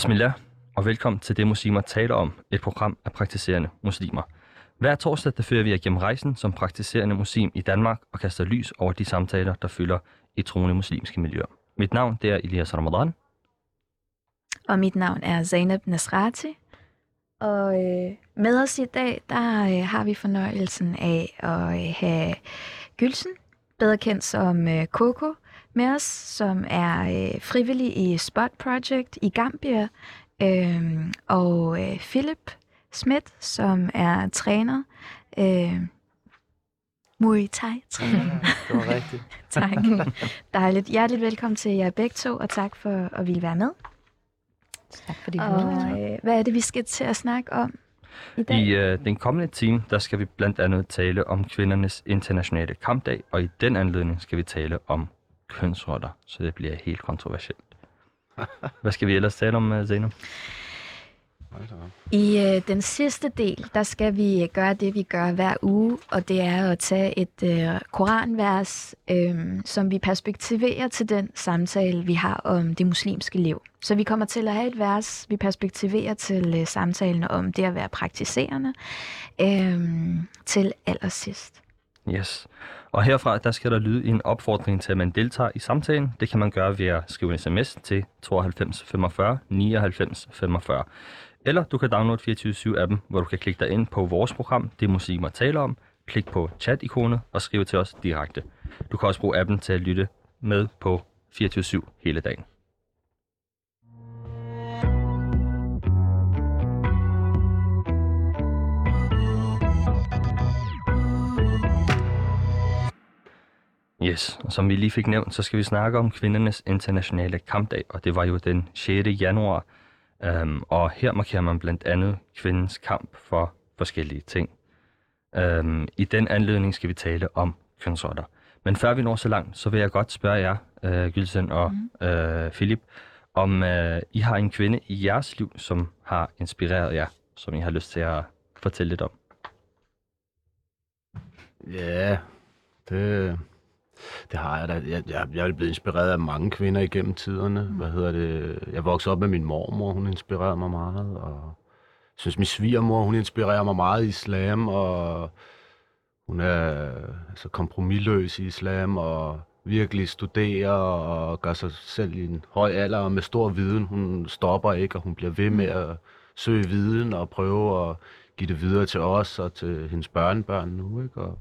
Bismillah, og velkommen til det muslimer taler om, et program af praktiserende muslimer. Hver torsdag der fører vi jer gennem rejsen som praktiserende muslim i Danmark og kaster lys over de samtaler, der fylder i troende muslimske miljøer. Mit navn det er Elias Ramadan. Og mit navn er Zainab Nasrati. Og øh, med os i dag, der øh, har vi fornøjelsen af at øh, have Gylsen, bedre kendt som øh, Coco, med os, som er øh, frivillig i Spot Project i Gambia. Øh, og øh, Philip Schmidt, som er træner. Øh, Muay Thai træner. Ja, det var rigtigt. tak. Dejligt. Hjerteligt velkommen til jer begge to, og tak for at ville være med. Tak fordi du Og øh, hvad er det, vi skal til at snakke om i dag? I øh, den kommende time, der skal vi blandt andet tale om kvindernes internationale kampdag, og i den anledning skal vi tale om kønsroller, så det bliver helt kontroversielt. Hvad skal vi ellers tale om, øh, Zeno? I øh, den sidste del, der skal vi gøre det, vi gør hver uge, og det er at tage et øh, koranvers, øh, som vi perspektiverer til den samtale, vi har om det muslimske liv. Så vi kommer til at have et vers, vi perspektiverer til øh, samtalen om det at være praktiserende, øh, til allersidst. Yes. Og herfra, der skal der lyde en opfordring til, at man deltager i samtalen. Det kan man gøre ved at skrive en sms til 92 45 99 45. Eller du kan downloade 24-7-appen, hvor du kan klikke dig ind på vores program, det musik, man taler om. Klik på chat-ikonet og skrive til os direkte. Du kan også bruge appen til at lytte med på 24-7 hele dagen. Yes, og som vi lige fik nævnt, så skal vi snakke om kvindernes internationale kampdag, og det var jo den 6. januar. Um, og her markerer man blandt andet kvindens kamp for forskellige ting. Um, I den anledning skal vi tale om kønsrotter. Men før vi når så langt, så vil jeg godt spørge jer, uh, Gylsen og mm. uh, Philip, om uh, I har en kvinde i jeres liv, som har inspireret jer, som I har lyst til at fortælle lidt om. Ja, det, det har jeg da. Jeg, jeg, jeg er blevet inspireret af mange kvinder igennem tiderne. Hvad hedder det? Jeg voksede op med min mormor, hun inspirerede mig meget. Og jeg synes, min svigermor, hun inspirerer mig meget i islam. Og hun er altså, kompromilløs i islam og virkelig studerer og gør sig selv i en høj alder og med stor viden. Hun stopper ikke, og hun bliver ved med at søge viden og prøve at give det videre til os og til hendes børnebørn nu. Ikke? Og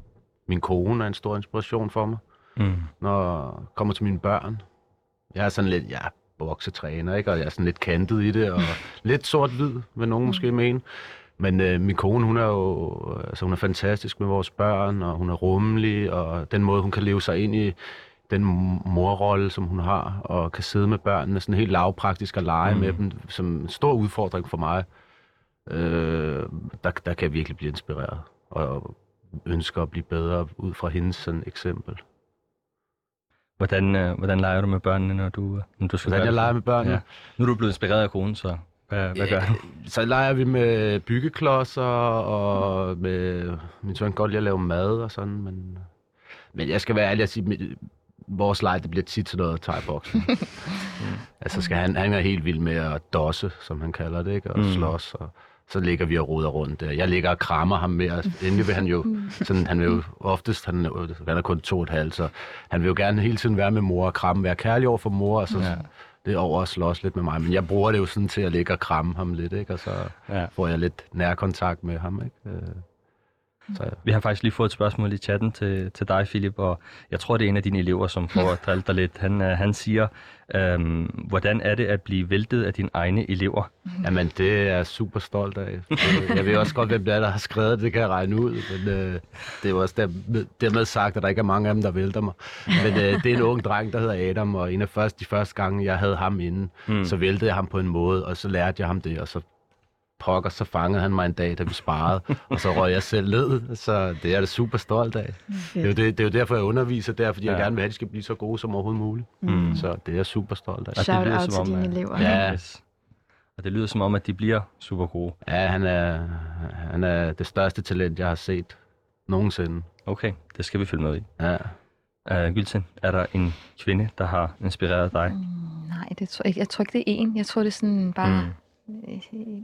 min kone er en stor inspiration for mig Mm. når jeg kommer til mine børn. Jeg er sådan lidt, jeg er boksetræner, ikke? og jeg er sådan lidt kantet i det, og lidt sort-hvid, vil nogen måske mene. Men øh, min kone, hun er jo altså, hun er fantastisk med vores børn, og hun er rummelig, og den måde, hun kan leve sig ind i den morrolle, som hun har, og kan sidde med børnene sådan helt lavpraktisk og lege Mm. mm. med dem, som en stor udfordring for mig. Øh, der, der kan jeg virkelig blive inspireret, og ønsker at blive bedre ud fra hendes sådan, eksempel. Hvordan, øh, hvordan leger du med børnene, når du, øh, når du skal Hvordan jeg leger med børnene? Ja. Nu er du blevet inspireret af konen, så hvad, hvad gør du? Så leger vi med byggeklodser, og med, min søn godt lide at lave mad og sådan, men, men jeg skal være ærlig at sige, mit, vores leg, det bliver tit til noget thai-boxing. altså skal han, han er helt vild med at dosse, som han kalder det, ikke? og Mm. mm. slås, og så ligger vi og roder rundt der. Jeg ligger og krammer ham mere. Endelig vil han jo, sådan, han vil jo oftest, han, han er kun to og et halvt, så han vil jo gerne hele tiden være med mor og kramme, være kærlig over for mor, og så Ja. ja. det er over at slås lidt med mig. Men jeg bruger det jo sådan til at ligge og kramme ham lidt, ikke? og så Ja. får jeg lidt nærkontakt med ham. Ikke? Øh, Så, Vi har faktisk lige fået et spørgsmål i chatten til, til dig, Philip, og jeg tror, det er en af dine elever, som prøver at drille dig lidt. Han, øh, han siger, øhm, hvordan er det at blive væltet af dine egne elever? Jamen, det er jeg super stolt af. Jeg ved også godt, hvem det er, der har skrevet det, kan jeg regne ud. Men øh, det er også dermed, dermed sagt, at der ikke er mange af dem, der vælter mig. Men øh, det er en ung dreng, der hedder Adam, og en af først, de første gange, jeg havde ham inde, Mm. mm. så væltede jeg ham på en måde, og så lærte jeg ham det, og så pokker, så fangede han mig en dag, da vi sparede, og så røg jeg selv ned, så det er jeg da super stolt af. Det er jo, det, det er jo derfor, jeg underviser der, fordi ja. jeg gerne vil have, at de skal blive så gode som overhovedet muligt. Mm. Så det er jeg super stolt af. Og det Shout lyder out som til om, dine at- elever. Ja. Yes. Og det lyder som om, at de bliver super gode. Ja, han er, han er det største talent, jeg har set nogensinde. Okay, det skal vi følge med i. Ja. Uh, Gylten, er der en kvinde, der har inspireret dig? Mm, nej. Nej, det tror jeg, ikke. jeg tror ikke, det er en. Jeg tror, det er sådan bare mm. Øh,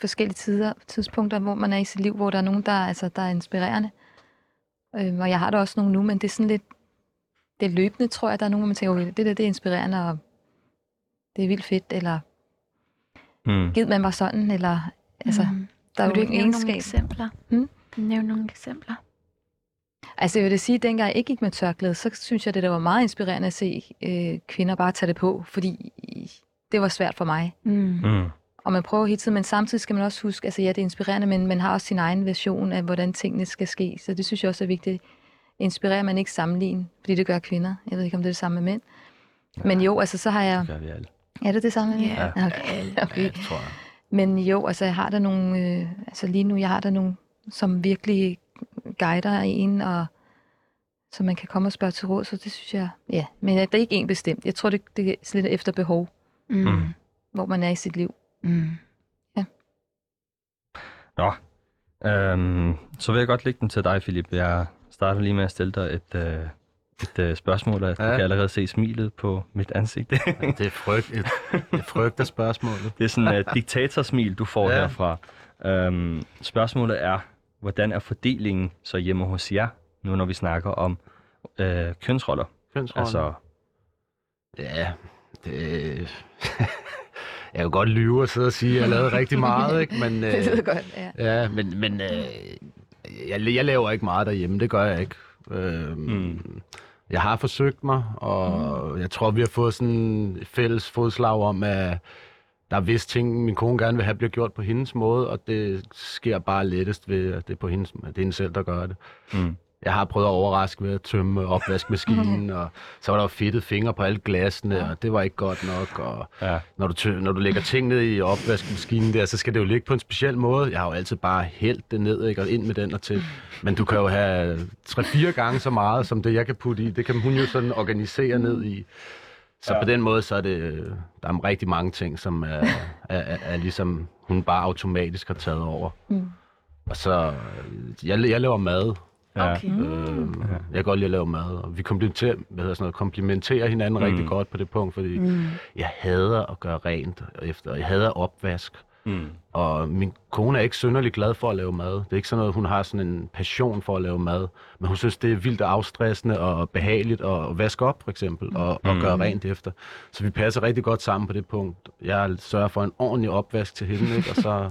forskellige tider, tidspunkter, hvor man er i sit liv, hvor der er nogen, der, altså, der er inspirerende. Øhm, og jeg har da også nogle nu, men det er sådan lidt, det er løbende, tror jeg, der er nogen, hvor man tænker, okay, det der, det er inspirerende, og det er vildt fedt, eller Mm. givet man var sådan, eller altså, Mm. der er jo ikke nævne nogle eksempler? Hmm? Nævn nogle eksempler. Altså jeg vil da sige, at dengang jeg ikke gik med tørklæde, så synes jeg, det der var meget inspirerende at se øh, kvinder bare tage det på, fordi det var svært for mig. Mm. Mm. Og man prøver hele tiden, men samtidig skal man også huske, altså ja, det er inspirerende, men man har også sin egen version af, hvordan tingene skal ske. Så det synes jeg også er vigtigt. Inspirerer man ikke sammenligne, fordi det gør kvinder. Jeg ved ikke, om det er det samme med mænd. Men jo, altså så har jeg... Det gør vi alle. Er det det samme med mænd? Ja. Okay. okay. det tror jeg. Men jo, altså jeg har der nogle, øh, altså lige nu, jeg har der nogle, som virkelig guider en, og så man kan komme og spørge til råd, så det synes jeg, ja. Men det er ikke en bestemt. Jeg tror, det, det er lidt efter behov, Mm. Mm. hvor man er i sit liv. Mm. Nå, øhm, så vil jeg godt lægge den til dig, Philip. Jeg starter lige med at stille dig et, øh, et øh, spørgsmål, og jeg Ja. kan allerede se smilet på mit ansigt. Det er frygt, et, et frygt af spørgsmålet. det er sådan et uh, diktatorsmil, du får Ja. ja. herfra. Øhm, spørgsmålet er, hvordan er fordelingen så hjemme hos jer, nu når vi snakker om øh, kønsroller? Kønsroller. Altså, Ja, det... jeg kan jo godt lyve og sidde og sige, at jeg lavede rigtig meget, ikke? Men, Det lyder øh, godt, ja. ja, men, men øh, jeg, jeg laver ikke meget derhjemme, det gør jeg ikke. Øh, Mm. Jeg har forsøgt mig, og mm. jeg tror, vi har fået sådan fælles fodslag om, at der er vist ting, min kone gerne vil have, bliver gjort på hendes måde, og det sker bare lettest ved, at det er, på hendes, at det er hende selv, der gør det. mm, Jeg har prøvet at overraske ved at tømme opvaskemaskinen, og så var der jo fedtet fingre på alle glasene, og det var ikke godt nok. Og ja. når du, tø- når du lægger ting ned i opvaskemaskinen der, så skal det jo ligge på en speciel måde. Jeg har jo altid bare hældt det ned, ikke, og ind med den og til. Men du kan jo have 3-4 gange så meget, som det jeg kan putte i. Det kan hun jo sådan organisere ned i. Så Ja. på den måde, så er det, der er rigtig mange ting, som er, er, er, er ligesom, hun bare automatisk har taget over. Mm. Og så, jeg, jeg laver mad, ja. Okay. Øh, jeg kan godt lide at lave mad, og vi komplementerer, hvad hedder sådan noget, komplementerer hinanden mm. rigtig godt på det punkt, fordi mm. jeg hader at gøre rent efter, og jeg hader opvask. Mm. Og min kone er ikke synderlig glad for at lave mad. Det er ikke sådan noget, hun har sådan en passion for at lave mad. Men hun synes, det er vildt afstressende og behageligt at vaske op, for eksempel, og, og Mm. gøre rent efter. Så vi passer rigtig godt sammen på det punkt. Jeg sørger for en ordentlig opvask til hende, ikke? og så...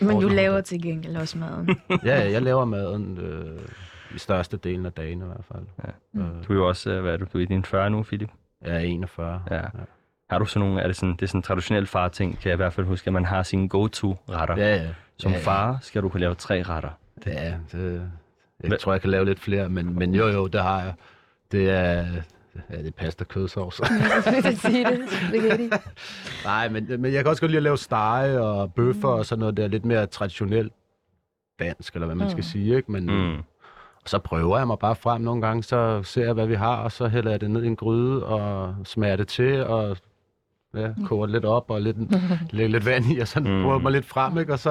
Men du laver til gengæld også maden. Ja, jeg laver maden øh, i største delen af dagen i hvert fald. Ja. Øh, Du er jo også, øh, hvad er du, du er i dine 40 nu, Philip? jeg er 41. Ja. Har du sådan nogle, er det sådan, det er sådan en traditionel far-ting, kan jeg i hvert fald huske, at man har sine go-to-retter. Ja, ja. Som ja, ja. far skal du kunne lave tre retter. Ja, det, jeg Hvad- tror, jeg kan lave lidt flere, men, men jo, jo, det har jeg. Det er, ja, det er pasta kødsovs. Jeg skulle sige det. Spaghetti. Nej, men, men jeg kan også godt lide at lave stege og bøffer og sådan noget, der er lidt mere traditionelt dansk, eller hvad man skal Mm. sige, ikke? Men Mm. så prøver jeg mig bare frem nogle gange, så ser jeg, hvad vi har, og så hælder jeg det ned i en gryde og smager det til, og ja, koger det lidt op og lidt, lægger lidt vand i, og så Mm. prøver jeg mig lidt frem, ikke? Og så,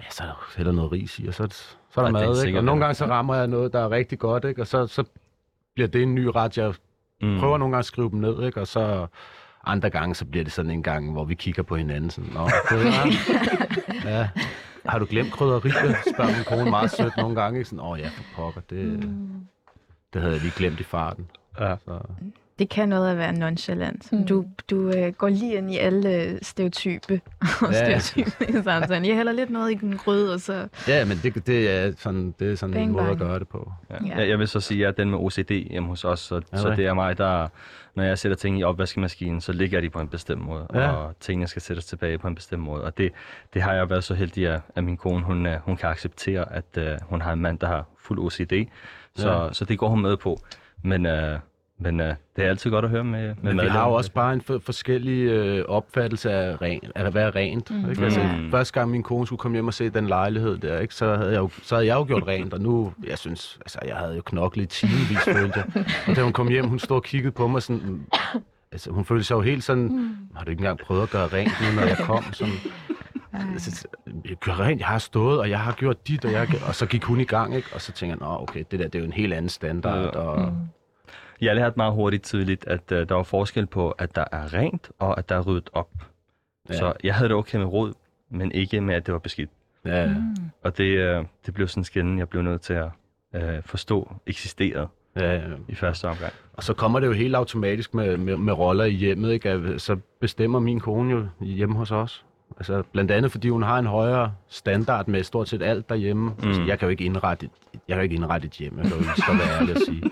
ja, så hælder noget ris i, og så, så er der Og det er mad, ikke? Og nogle ja. gange så rammer jeg noget, der er rigtig godt, ikke? Og så, så bliver det en ny ret, jeg Mm. prøver nogle gange at skrive dem ned, ikke? Og så andre gange, så bliver det sådan en gang, hvor vi kigger på hinanden sådan, Nå, det var, ja. Har du glemt krydderier? Spørger min kone meget sødt nogle gange, ikke? Sådan, åh ja, for pokker, det, det havde jeg lige glemt i farten. Ja. Så, Det kan noget at være nonchalant. Mm. Du, du øh, går lige ind i alle stereotype og Ja. stereotype i samtalen. Jeg hælder lidt noget i den gryde, og så... ja, men det, det er sådan, det er sådan Bang, en måde at bang. gøre det på. Ja. Ja. Jeg, jeg vil så sige, at jeg er den med OCD hjemme hos os, så, Ja, så det er mig, der, når jeg sætter ting i opvaskemaskinen, så ligger de på en bestemt måde, Ja. og tingene skal sættes tilbage på en bestemt måde. Og det, det har jeg været så heldig, at, at min kone, hun, øh, hun kan acceptere, at uh, hun har en mand, der har fuld OCD, så, Ja. så det går hun med på. Men, uh, men uh, det er altid godt at høre med, med Men vi har jo også bare en for, forskellig øh, opfattelse af, ren, af at være rent. Mm. Ikke? Altså, Mm. Første gang min kone skulle komme hjem og se den lejlighed der, ikke, så, havde jeg jo, så havde jeg jo gjort rent, og nu, jeg synes, altså, jeg havde jo knoklet i timevis, følte jeg. Og da hun kom hjem, hun stod og kiggede på mig sådan, mm, altså, hun følte sig jo helt sådan, mm. har du ikke engang prøvet at gøre rent nu, når jeg kom? Sådan, altså, jeg gør rent, jeg har stået, og jeg har gjort dit, og, jeg, og så gik hun i gang, ikke? og så tænker jeg, Nå, okay, det der, det er jo en helt anden standard, Ja. og Jeg lærte meget hurtigt tidligt, at uh, der var forskel på, at der er rent, og at der er ryddet op. Ja. Så jeg havde det okay med rod, men ikke med, at det var beskidt. Ja, Mm. Og det, uh, det blev sådan en skænden, jeg blev nødt til at uh, forstå eksisterede ja, ja. i første omgang. Og så kommer det jo helt automatisk med, med, med roller i hjemmet, ikke? At Så bestemmer min kone jo hjemme hos os. Altså, blandt andet fordi hun har en højere standard med stort set alt derhjemme. Mm. Altså, jeg kan jo ikke indrette et, jeg kan jo ikke indrette et hjem, jeg kan jo ikke stå være ærlig at sige.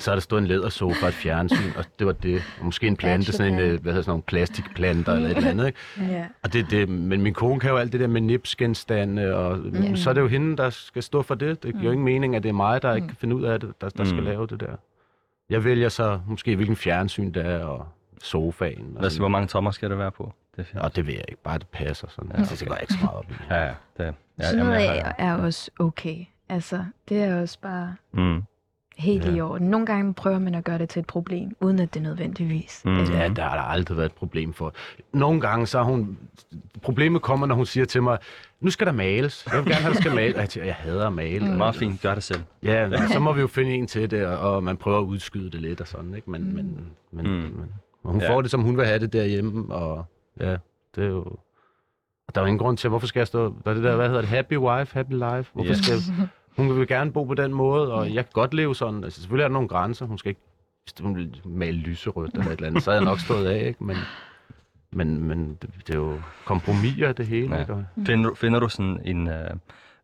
Så er der stået en lædersofa og et fjernsyn, og det var det. Og måske en plante, sådan en, øh, hvad hedder sådan nogle plastikplanter eller et eller andet, ikke? Ja. Og det, det, men min kone kan jo alt det der med nipsgenstande, og mm. så er det jo hende, der skal stå for det. Det giver jo ingen mening, at det er mig, der ikke kan finde ud af det, der, der skal Mm. lave det der. Jeg vælger så måske, hvilken fjernsyn det er, og sofaen. Og, Hvad, hvor mange tommer skal der være på? Det er og det ved jeg ikke, bare det passer sådan. Ja, okay. Det går ikke så meget op i. Ja, ja. Det, ja Sådan jamen, noget jeg af er også okay. Altså, det er også bare Mm, helt Ja. i orden. Nogle gange prøver man at gøre det til et problem, uden at det nødvendigvis. Mm. Ja, der har der aldrig været et problem for. Nogle gange så har hun... Problemet kommer, når hun siger til mig, nu skal der males. Jeg vil gerne have, der skal males. Og jeg, tænker, jeg hader at male. mm. Meget fint, gør det selv. Ja, men så må vi jo finde en til det, og man prøver at udskyde det lidt og sådan, ikke? Men, men, men, Mm. men og hun Ja. får det, som hun vil have det derhjemme, og ja, det er jo... Og der er jo ingen grund til, hvorfor skal jeg stå... Der er det der, hvad hedder det, happy wife, happy life. Hvorfor Yes. skal... Hun vil gerne bo på den måde, og jeg kan godt leve sådan. Altså, selvfølgelig er der nogle grænser. Hun skal ikke hvis hun vil male lyserødt eller et eller andet, så havde jeg nok stået af, ikke? Men, men, men det, det er jo kompromiser, det hele, Ja. ikke? Og- Finder, du- finder du sådan en, uh,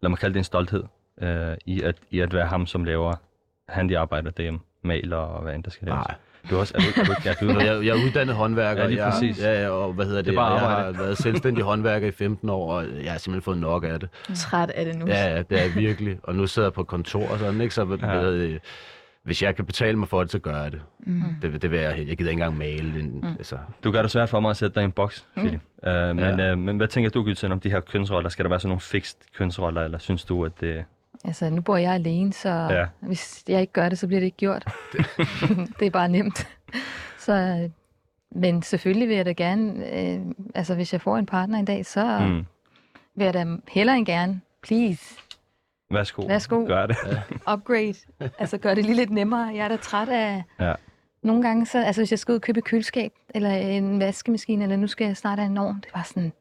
lad mig kalde det en stolthed, uh, i, at, i at være ham, som laver handyarbejder derhjemme, maler og hvad end der skal laves? Nej. Du er også, er du, er du, er du, Så jeg, jeg er uddannet håndværker. Ja, lige jeg, præcis. Ja, ja, og hvad hedder det? Det er bare jeg har været selvstændig håndværker i 15 år, og jeg har simpelthen fået nok af det. Træt af det nu. Ja, ja, det er jeg virkelig. Og nu sidder jeg på kontor og sådan, ikke? Så hvad Ja. det, hvis jeg kan betale mig for det, så gør jeg det. Mm. Det, det vil jeg, jeg gider ikke engang male. En, mm. altså, du gør det svært for mig at sætte dig i en boks, Philip. Uh, men, Ja. uh, men hvad tænker du, Gytzen, om de her kønsroller? Skal der være sådan nogle fikst kønsroller, eller synes du, at det... Altså, nu bor jeg alene, så Ja. hvis jeg ikke gør det, så bliver det ikke gjort. det er bare nemt. så, men selvfølgelig vil jeg da gerne, øh, altså hvis jeg får en partner en dag, så mm. Mm, vil jeg da hellere end gerne, please, værsgo, Værsgo. gør det. upgrade. altså gør det lige lidt nemmere. Jeg er da træt af... Ja. Nogle gange, så, altså hvis jeg skal ud og købe et køleskab, eller en vaskemaskine, eller nu skal jeg snart have en ovn, det var sådan...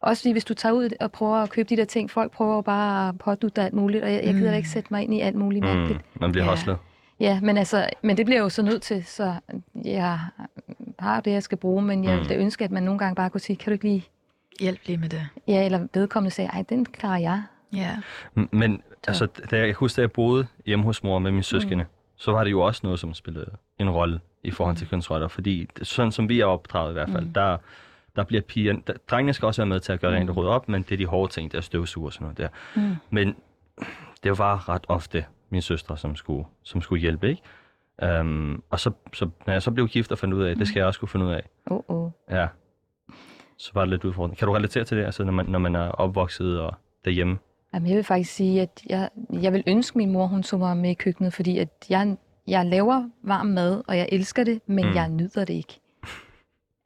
Også fordi, hvis du tager ud og prøver at købe de der ting, folk prøver jo bare at pådutte dig alt muligt, og jeg, jeg gider da ikke sætte mig ind i alt muligt mærkeligt. Mm, man bliver Ja. ja. hostlet. Ja, men, altså, men det bliver jeg jo så nødt til, så jeg har det, jeg skal bruge, men jeg Mm. ville da ønske, at man nogle gange bare kunne sige, kan du ikke lige... Hjælp lige med det. Ja, eller vedkommende sagde, ej, den klarer jeg. Ja. Men altså, da jeg, jeg husker, da jeg boede hjemme hos mor med mine søskende, mm. så var det jo også noget, som spillede en rolle i forhold til kønsroller. Fordi sådan som vi er opdraget i hvert fald, mm. der, der bliver pigerne... Der, drengene skal også være med til at gøre rent og rydde op, men det er de hårde ting, der er støvsuger og sådan noget der. Mm. Men det var ret ofte mine søstre, som skulle, som skulle hjælpe, ikke? Um, og så, så, når jeg så blev gift og fandt ud af, at det skal jeg også kunne finde ud af, Oh, oh. ja, så var det lidt udfordrende. Kan du relatere til det, altså, når, man, når man er opvokset og derhjemme? Jamen, jeg vil faktisk sige, at jeg, jeg vil ønske, min mor hun tog mig med i køkkenet, fordi at jeg, jeg laver varm mad, og jeg elsker det, men Mm. mm. jeg nyder det ikke.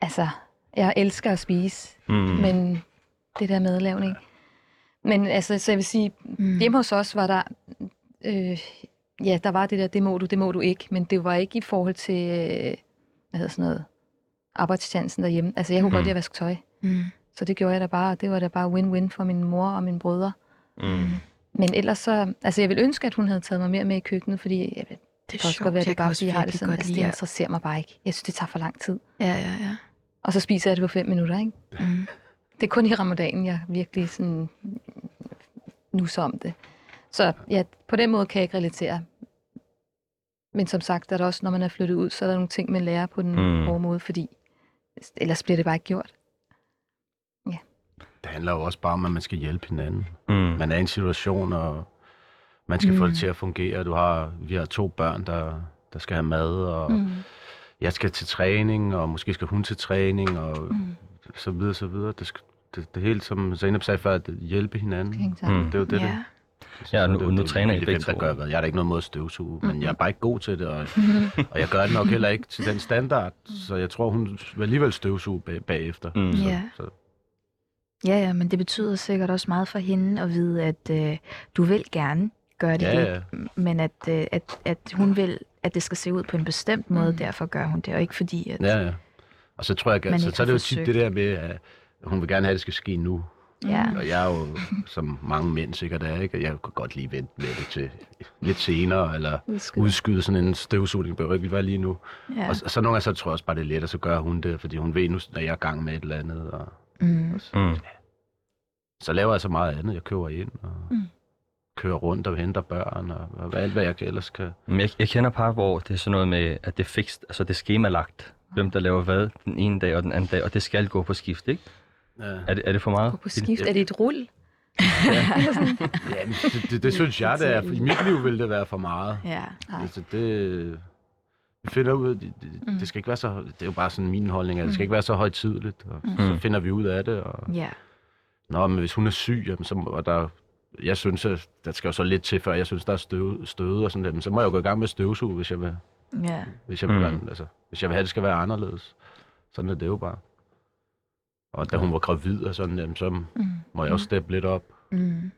Altså, jeg elsker at spise, Mm. men det der madlavning. Men altså, så jeg vil sige, Mm. hjemme hos os var der, øh, ja, der var det der, det må du, det må du ikke, men det var ikke i forhold til, øh, hvad hedder sådan noget, arbejdschancen derhjemme. Altså, jeg kunne Mm. godt lide at vaske tøj, Mm. så det gjorde jeg da bare, og det var da bare win-win for min mor og mine brødre. Mm. Men ellers så, altså jeg vil ønske, at hun havde taget mig mere med i køkkenet, fordi jeg, det Det kan også godt være, at det er bare, fordi jeg har det sådan, altså det interesserer mig bare ikke. Jeg synes, det tager for lang tid. Ja, ja, ja. Og så spiser jeg det på fem minutter, ikke? Mm. Det er kun i ramadanen, jeg virkelig sådan nusser om det. Så ja, på den måde kan jeg ikke relatere. Men som sagt, er der også, når man er flyttet ud, så er der nogle ting, man lærer på den Mm. mm. hårde måde, fordi ellers bliver det bare ikke gjort. det handler jo også bare om, at man skal hjælpe hinanden. Mm. Man er i en situation, og man skal mm. få Mm. det til at fungere. Du har, vi har to børn, der, der skal have mad, og mm. Jeg skal til træning, og måske skal hun til træning, og mm. så videre, så videre. Det, skal, det, det hele, som Zainab sagde før, at hjælpe hinanden. Mm. Det er jo det, ja. det. Ja, Så nu- er det nu det, træner hvem begge der to. gør hvad. Jeg har da ikke noget mod at støvsuge, men jeg er bare ikke god til det, og, og jeg gør det nok heller ikke til den standard, så jeg tror, hun vil alligevel støvsuge bag, bagefter. Mm. Så, Ja. så, Ja, ja, men det betyder sikkert også meget for hende at vide, at øh, du vil gerne gør de Ja, det. ja. Men at, øh, at, at hun vil, at det skal se ud på en bestemt måde, Mm. derfor gør hun det, og ikke fordi, at... Ja, ja. Og så tror jeg, altså, ikke så er det jo tit forsøgt. det der med, at hun vil gerne have, at det skal ske nu. Ja. Og jeg er jo, som mange mænd sikkert er, ikke? Og jeg kunne godt lige vente med det til lidt senere, eller Udskyde. udskyde sådan en støvsugning, behøver ikke være lige nu. ja. Og så, så nogle gange så tror jeg også bare, det er let, og så gør hun det, fordi hun ved nu, at jeg er i gang med et eller andet. Og, Mm. og så, Mm. så laver jeg så meget andet. Jeg køber ind og Mm. Kører rundt og henter børn, og, og alt, hvad jeg ellers kan. Men jeg, jeg kender par, hvor det er sådan noget med, at det er fikst, altså det er skemalagt, hvem der laver hvad den ene dag og den anden dag, og det skal gå på skift, ikke? Ja. Er det, er det for meget? Gå på skift. Er det et rul? Ja, men det, det, det synes jeg, det er. I mit liv vil det være for meget. Ja. Altså, det... Vi finder ud af, det, det, Mm. det skal ikke være så... Det er jo bare sådan min holdning, at det skal ikke være så højtidligt. Og Mm. så finder vi ud af det. Og, Ja. Nå, men hvis hun er syg, jamen, så må der... Jeg synes, at der skal jo så lidt til, før jeg synes, der er støv, støde og sådan der. Men så må jeg jo gå i gang med at støvsuge, hvis jeg vil, Ja. hvis jeg vil, Mm. altså, hvis jeg vil have, at det skal være anderledes. Sådan er det jo bare. Og da hun var gravid og sådan, jamen, så Mm. må jeg også steppe lidt op. Mm.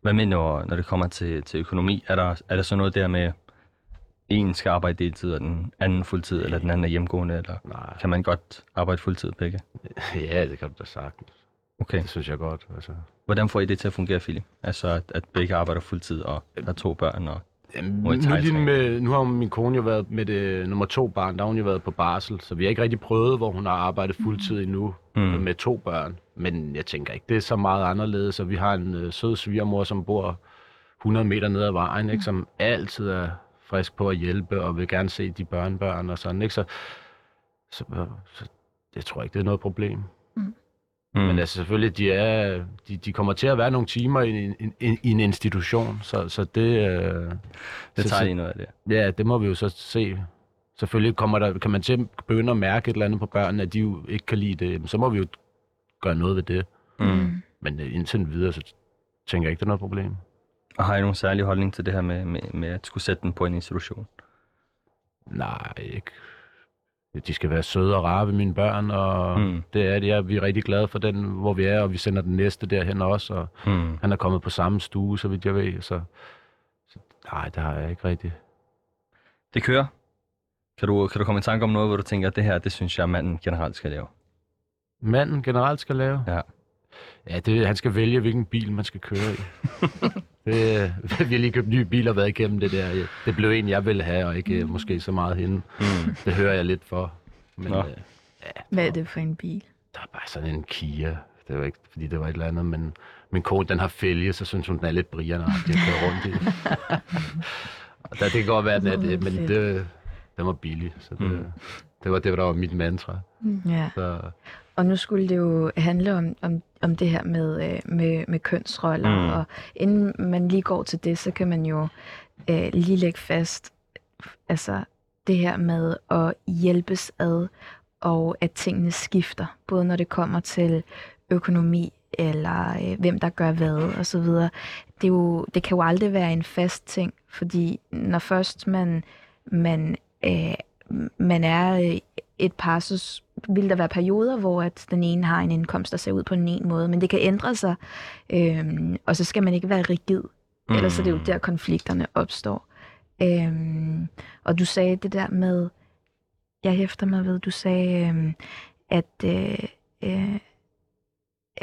Hvad med, når, når det kommer til, til økonomi? Er der, er der så noget der med, en skal arbejde deltid, og den anden fuldtid, eller den anden er hjemgående, eller Nej, kan man godt arbejde fuldtid begge? ja, det kan du da sagtens. Okay. Det synes jeg godt. Altså. Hvordan får I det til at fungere, Philip? Altså, at, at begge arbejder fuldtid, og har to børn, og... Jamen, nu, lige med, nu har min kone jo været med det nummer to barn, der har hun jo været på barsel, så vi har ikke rigtig prøvet, hvor hun har arbejdet fuldtid endnu mm. med to børn. Men jeg tænker ikke, det er så meget anderledes, og vi har en øh, sød svigermor, som bor 100 meter ned ad vejen, ikke, som altid er frisk på at hjælpe, og vil gerne se de børnebørn og sådan, ikke? Så, så, så jeg tror ikke, det er noget problem. Mm. Men altså selvfølgelig, de, er, de, de kommer til at være nogle timer i en, en, i en institution, så, så det... Øh, det så- tager I noget af det. Ja, det må vi jo så se. Selvfølgelig kommer der, kan man til at begynde at mærke et eller andet på børnene, at de jo ikke kan lide det. Så må vi jo gøre noget ved det. Mm. Men øh, indtil videre, så tænker jeg ikke, det er noget problem. Og har I nogen særlig holdning til det her med, med, med at skulle sætte den på en institution? Nej, ikke. De skal være søde og rare ved mine børn, og Mm. det er det. Ja, vi er rigtig glade for den, hvor vi er, og vi sender den næste derhen også. Og Mm. han er kommet på samme stue, så vidt jeg ved. Så, så nej, det har jeg ikke rigtigt. Det kører. Kan du, kan du komme i tanke om noget, hvor du tænker, at det her, det synes jeg, manden generelt skal lave? Manden generelt skal lave? Ja. Ja, det, han skal vælge, hvilken bil man skal køre i. det, vi har lige købt nye biler og været igennem det der. Det blev en, jeg ville have, og ikke mm. måske så meget hende. Mm. Det hører jeg lidt for. Men Nå. øh, Hvad er det for en bil? der er bare sådan en Kia. Det var ikke, fordi det var et eller andet, men min kone, den har fælge, så synes hun, den er lidt brierne, at køre rundt i. og der, det kan godt være, at det, men det, den var billig. Så det, Mm. mm. det, var det, der var mit mantra. Ja. Så, Og nu skulle det jo handle om, om, om det her med, øh, med, med kønsroller, Mm. mm. og inden man lige går til det, så kan man jo øh, lige lægge fast, altså det her med at hjælpes ad, og at tingene skifter, både når det kommer til økonomi, eller øh, hvem der gør hvad, og så videre. Det, er jo, det kan jo aldrig være en fast ting, fordi når først man, man, øh, man er øh, et par, så vil der være perioder, hvor at den ene har en indkomst, der ser ud på en ene måde, men det kan ændre sig, øhm, og så skal man ikke være rigid, mm. ellers er det jo der, konflikterne opstår. Øhm, og du sagde det der med, jeg hæfter mig ved, du sagde, øhm, at, øh, øh,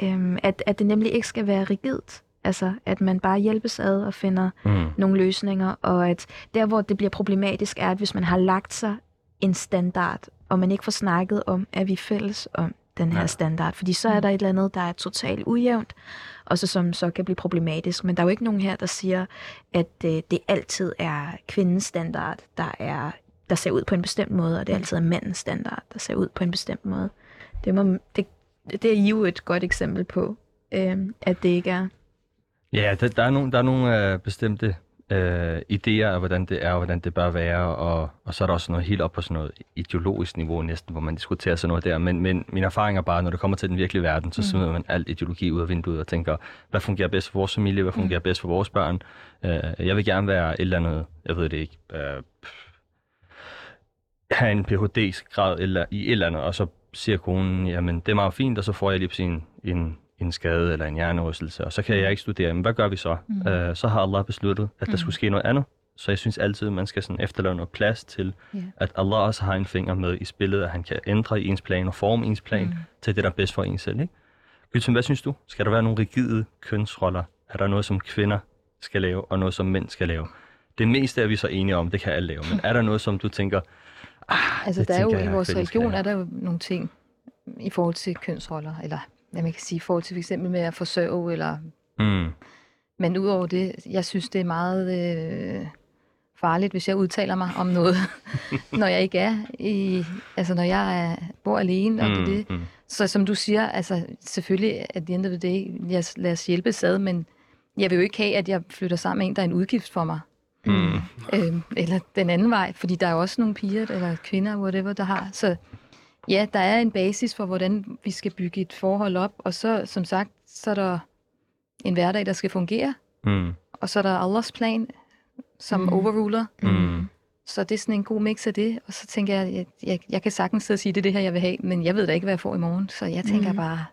øh, at, at det nemlig ikke skal være rigidt, altså at man bare hjælpes ad og finder Mm. nogle løsninger, og at der, hvor det bliver problematisk, er, at hvis man har lagt sig en standard, og man ikke får snakket om, at vi er fælles om den her Ja. standard, fordi så er der et eller andet, der er totalt ujævnt, og så som så kan blive problematisk. Men der er jo ikke nogen her, der siger, at øh, det altid er kvindens standard, der er der ser ud på en bestemt måde, og det altid er mandens standard, der ser ud på en bestemt måde. Det, må, det, det er I jo et godt eksempel på, øh, at det ikke er. Ja, der, der er nogle, der er nogle øh, bestemte øh, idéer af, hvordan det er, og hvordan det bør være, og, og så er der også noget helt op på sådan noget ideologisk niveau næsten, hvor man diskuterer sådan noget der. Men, men min erfaring er bare, når det kommer til den virkelige verden, så smider man alt ideologi ud af vinduet og tænker, hvad fungerer bedst for vores familie, hvad fungerer bedst for vores børn. Øh, jeg vil gerne være et eller andet, jeg ved det ikke, øh, have en Ph.D.-grad eller, i et eller andet, og så siger konen, jamen det er meget fint, og så får jeg lige en, en en skade eller en hjernerystelse, og så kan jeg ikke studere. Men hvad gør vi så? Mm. Øh, så har Allah besluttet, at der Mm. skulle ske noget andet. Så jeg synes altid, man skal sådan efterlade noget plads til, Ja. at Allah også har en finger med i spillet, at han kan ændre i ens plan og forme ens plan Mm. mm. til det, der er bedst for en selv. Ikke? Gülsen, hvad synes du? Skal der være nogle rigide kønsroller? Er der noget, som kvinder skal lave, og noget, som mænd skal lave? Det meste er vi så enige om, det kan alle lave. Men er der noget, som du tænker, Altså, Det der er jo i vores religion er der jo nogle ting i forhold til kønsroller, eller hvad man kan sige, i forhold til eksempel med at forsørge, eller... mm, Men udover det, jeg synes, det er meget øh, farligt, hvis jeg udtaler mig om noget, når jeg ikke er i... Altså, når jeg er, bor alene, og det, er det. mm, Så som du siger, altså selvfølgelig, at the end of the day, jeg, lad os hjælpe sad, men jeg vil jo ikke have, at jeg flytter sammen med en, der er en udgift for mig. mm, Øhm, eller den anden vej, fordi der er jo også nogle piger eller kvinder, whatever, der har. Så ja, der er en basis for, hvordan vi skal bygge et forhold op, og så, som sagt, så er der en hverdag, der skal fungere, mm, og så er der Allahs plan, som Mm. overruler. mm. Så det er sådan en god mix af det, og så tænker jeg, jeg, jeg, jeg kan sagtens sidde og sige, det er det her, jeg vil have, men jeg ved da ikke, hvad jeg får i morgen, så jeg tænker Mm. bare,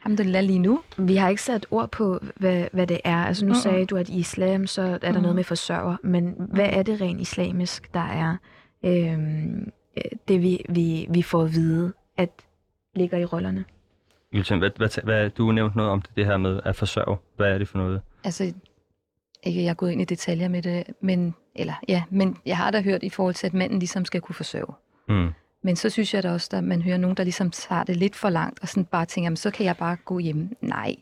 alhamdulillah lige nu. Vi har ikke sat ord på, hvad, hvad det er. Altså nu Mm-mm. sagde du, at i islam, så er der Mm. noget med forsørger. Men hvad er det rent islamisk, der er øhm, øh, det, vi, vi, vi får at vide, at ligger i rollerne? Gülsen, hvad, hvad, hvad, du nævnte noget om det, det her med at forsørge. Hvad er det for noget? Altså, ikke jeg er gået ind i detaljer med det, men, eller, ja, men jeg har da hørt i forhold til, at manden ligesom skal kunne forsørge. Mm, Men så synes jeg da også, at man hører nogen, der ligesom tager det lidt for langt, og sådan bare tænker, "Jamen, så kan jeg bare gå hjemme. Nej.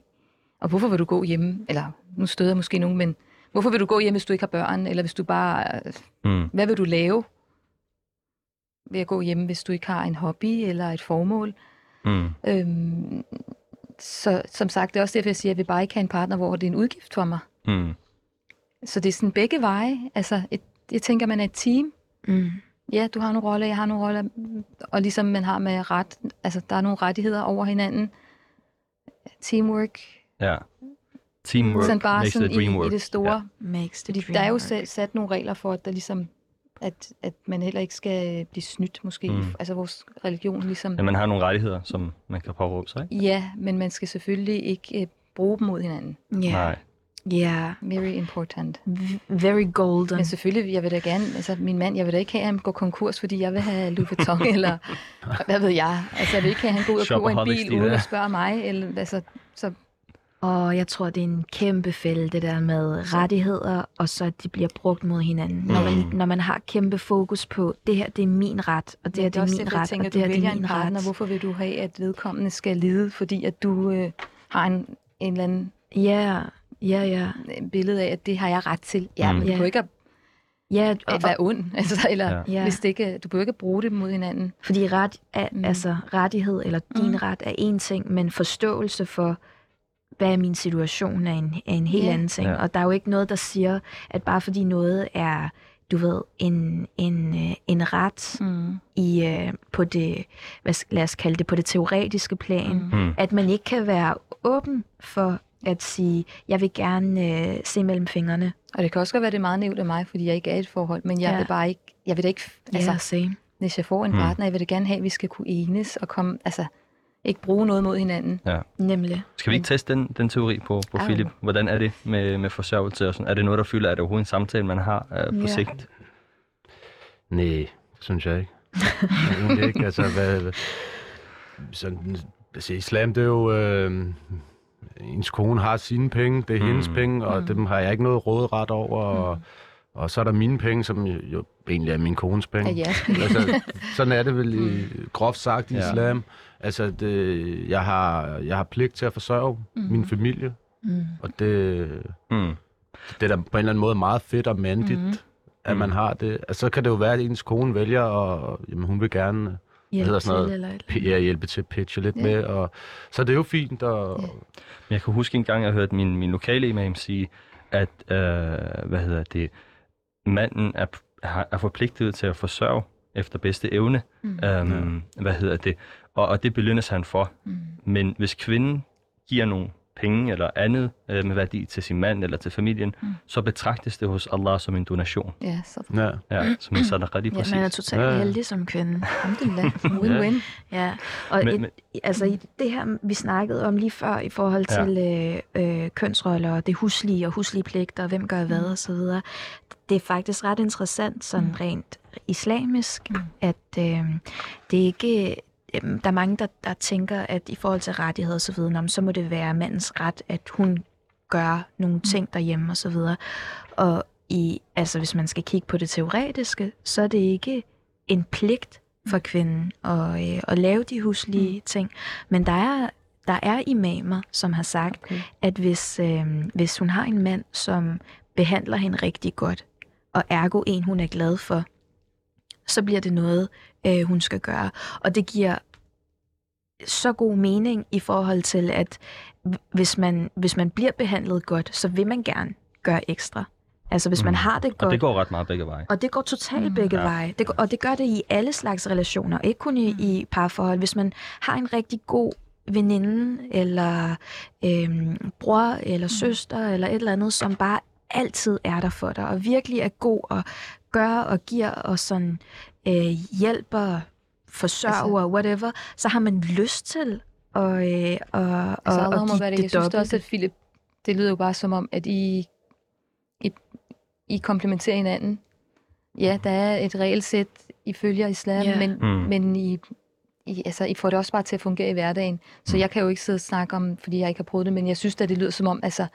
Og hvorfor vil du gå hjemme? Eller, nu støder jeg måske nogen, men hvorfor vil du gå hjem, hvis du ikke har børn? Eller hvis du bare, mm, hvad vil du lave ved at gå hjemme, hvis du ikke har en hobby eller et formål? mm, Øhm, så som sagt, det er også derfor, jeg siger, at jeg vil bare ikke have en partner, hvor det er en udgift for mig. mm, Så det er sådan begge veje. Altså, et, jeg tænker, man er et team. Mm. Ja, du har nogle roller, jeg har nogle roller. Og ligesom man har med ret, altså der er nogle rettigheder over hinanden. Teamwork. ja. Teamwork sådan bare makes sådan the dream i, work. i det store. Ja. Makes the Fordi dream der er jo work. sat nogle regler for, at der ligesom at, at man heller ikke skal blive snydt, måske. Mm. Altså vores religion ligesom. Ja, man har nogle rettigheder, som man kan påråbe sig, ikke? Ja, men man skal selvfølgelig ikke øh, bruge dem mod hinanden. Ja, Nej. yeah. Very important. Very golden. Men selvfølgelig, jeg vil da gerne, altså min mand, jeg vil da ikke have, at han går konkurs, fordi jeg vil have Louis Vuitton, eller hvad ved jeg. Altså jeg vil ikke have, at han går ud og køber en bil, de uden at spørge mig. Eller, altså, så Og jeg tror, det er en kæmpe fælde, det der med rettigheder, og så at de bliver brugt mod hinanden. Når, man, Mm. når man har kæmpe fokus på, det her det er min ret, og det her det er, også min derfor, jeg ret, tænker, og det her det er min partner. ret. Hvorfor vil du have, at vedkommende skal lide, fordi at du øh, har en, en eller anden Ja, ja, ja. billede af, at det har jeg ret til. Ja, Mm. men du Ja. ikke ja og, at være ond, altså, eller Ja. Hvis det ikke, du behøver ikke bruge det mod hinanden. Fordi ret er, mm. Mm. altså, rettighed eller din Mm. ret er en ting, men forståelse for, hvad er min situation, er en, er en helt Ja. anden ting. Ja. Og der er jo ikke noget, der siger, at bare fordi noget er, du ved, en, en, øh, en ret Mm. i, øh, på det, hvad, skal- lad os kalde det, på det teoretiske plan, Mm. Mm, at man ikke kan være åben for at sige, jeg vil gerne øh, se mellem fingrene. Og det kan også godt være, det er meget nævnt af mig, fordi jeg ikke er i et forhold, men jeg Ja. vil bare ikke, jeg vil da ikke, Altså, ja, same. hvis jeg får en Mm. partner, jeg vil da gerne have, at vi skal kunne enes og komme, altså, ikke bruge noget mod hinanden. Nemlig. Skal vi ikke teste den, den teori på, på Au. Philip? Hvordan er det med, med forsørgelse og sådan? Er det noget, der fylder? Er det overhovedet en samtale, man har uh, på Ja. sigt? Nej, det synes jeg ikke. Egentlig ikke. Altså, hvad, sådan, altså, islam, det er jo... Øh, ens kone har sine penge, det er Mm. mm. hendes penge, og Mm. mm. dem har jeg ikke noget råderet over. Og, og så er der mine penge, som jo, jo egentlig er min kones penge. Jeres altså, sådan er det vel i, groft sagt i Ja. islam. Altså, det, jeg, har, jeg har pligt til at forsørge mm. min familie, Mm. og det, Mm. det er da på en eller anden måde meget fedt og mandigt, mm. at man har det. Altså, så kan det jo være, at ens kone vælger, og jamen, hun vil gerne Hjælp hedder sådan noget? til, eller p- ja, hjælpe til at pitche lidt Ja. ja. med. Og, så det er jo fint. Og, Ja. Men Jeg kan huske en gang, jeg hørte min, min lokale imam sige, at øh, hvad hedder det, manden er, er forpligtet til at forsørge efter bedste evne. Mm. Øhm, Hvad hedder det? Og, og det belønnes han for. Mm. Men hvis kvinden giver nogle penge eller andet øh, med værdi til sin mand eller til familien, mm. så betragtes det hos Allah som en donation. Ja, så Ja. Ja, som en sadaqa lige Ja, præcis. man er totalt Ja. heldig som kvinde. alhamdulillah. Win-win. Ja, og Men- et, altså i det her, vi snakkede om lige før i forhold Ja. til øh, øh, kønsroller og det huslige og huslige pligter, og hvem gør hvad og så videre. Det er faktisk ret interessant, sådan rent islamisk, Mm. at øh, det er ikke... øh, Der er mange, der, der tænker, at i forhold til rettigheder og så videre, så må det være mandens ret, at hun gør nogle ting derhjemme og så videre. Og i, altså, hvis man skal kigge på det teoretiske, så er det ikke en pligt for kvinden at, øh, at lave de huslige ting. Men der er, der er imamer, som har sagt, Okay. at hvis, øh, hvis hun har en mand, som behandler hende rigtig godt, og ergo en, hun er glad for, så bliver det noget, øh, hun skal gøre. Og det giver så god mening i forhold til, at hvis man, hvis man bliver behandlet godt, så vil man gerne gøre ekstra. Altså hvis man Mm. har det Og godt, det går ret meget begge veje. og det går totalt Mm. mm, begge Ja. veje. Det går, og det gør det i alle slags relationer, ikke kun i, i parforhold. Hvis man har en rigtig god veninde, eller øhm, bror, eller søster, eller et eller andet, som bare altid er der for dig, og virkelig er god og gør og giver og sådan øh, hjælper, forsørger, Altså- whatever, så har man lyst til at, øh, at, Altså, at, at give være det. det Jeg synes også, at Philip, det lyder jo bare som om, at I, I, I komplementerer hinanden. Ja, der er et regelsæt, I følger islam, Ja. men, Mm. men I, I, altså, I får det også bare til at fungere i hverdagen. Så Mm. jeg kan jo ikke sidde og snakke om, fordi jeg ikke har prøvet det, men jeg synes at det lyder som om, altså,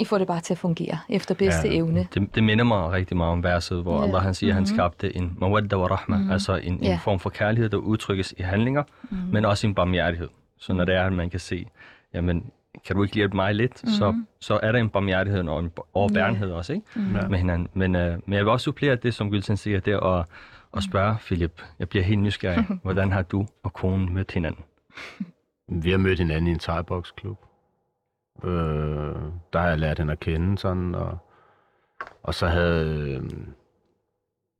I får det bare til at fungere efter bedste Ja. evne. Det, det minder mig rigtig meget om verset, hvor Ja. Allah han siger, at han Mhm. skabte en mawadda wa rahma, Mhm. altså en, en Ja. form for kærlighed, der udtrykkes i handlinger, Mm. men også en barmhjertighed. Så når det er, at man kan se, jamen, kan du ikke hjælpe mig lidt, så, Mhm. så er der en barmhjertighed og en overbærenhed også, ikke? Mm. Ja. med hinanden. Men, øh, men jeg vil også supplere det, som Gülsen siger, det at, at spørge Philip. Jeg bliver helt nysgerrig. Hvordan har du og konen mødt hinanden? Vi har mødt hinanden i en thai-boksklub. Øh, der har jeg lært hende at kende sådan, og, og så havde... Øh,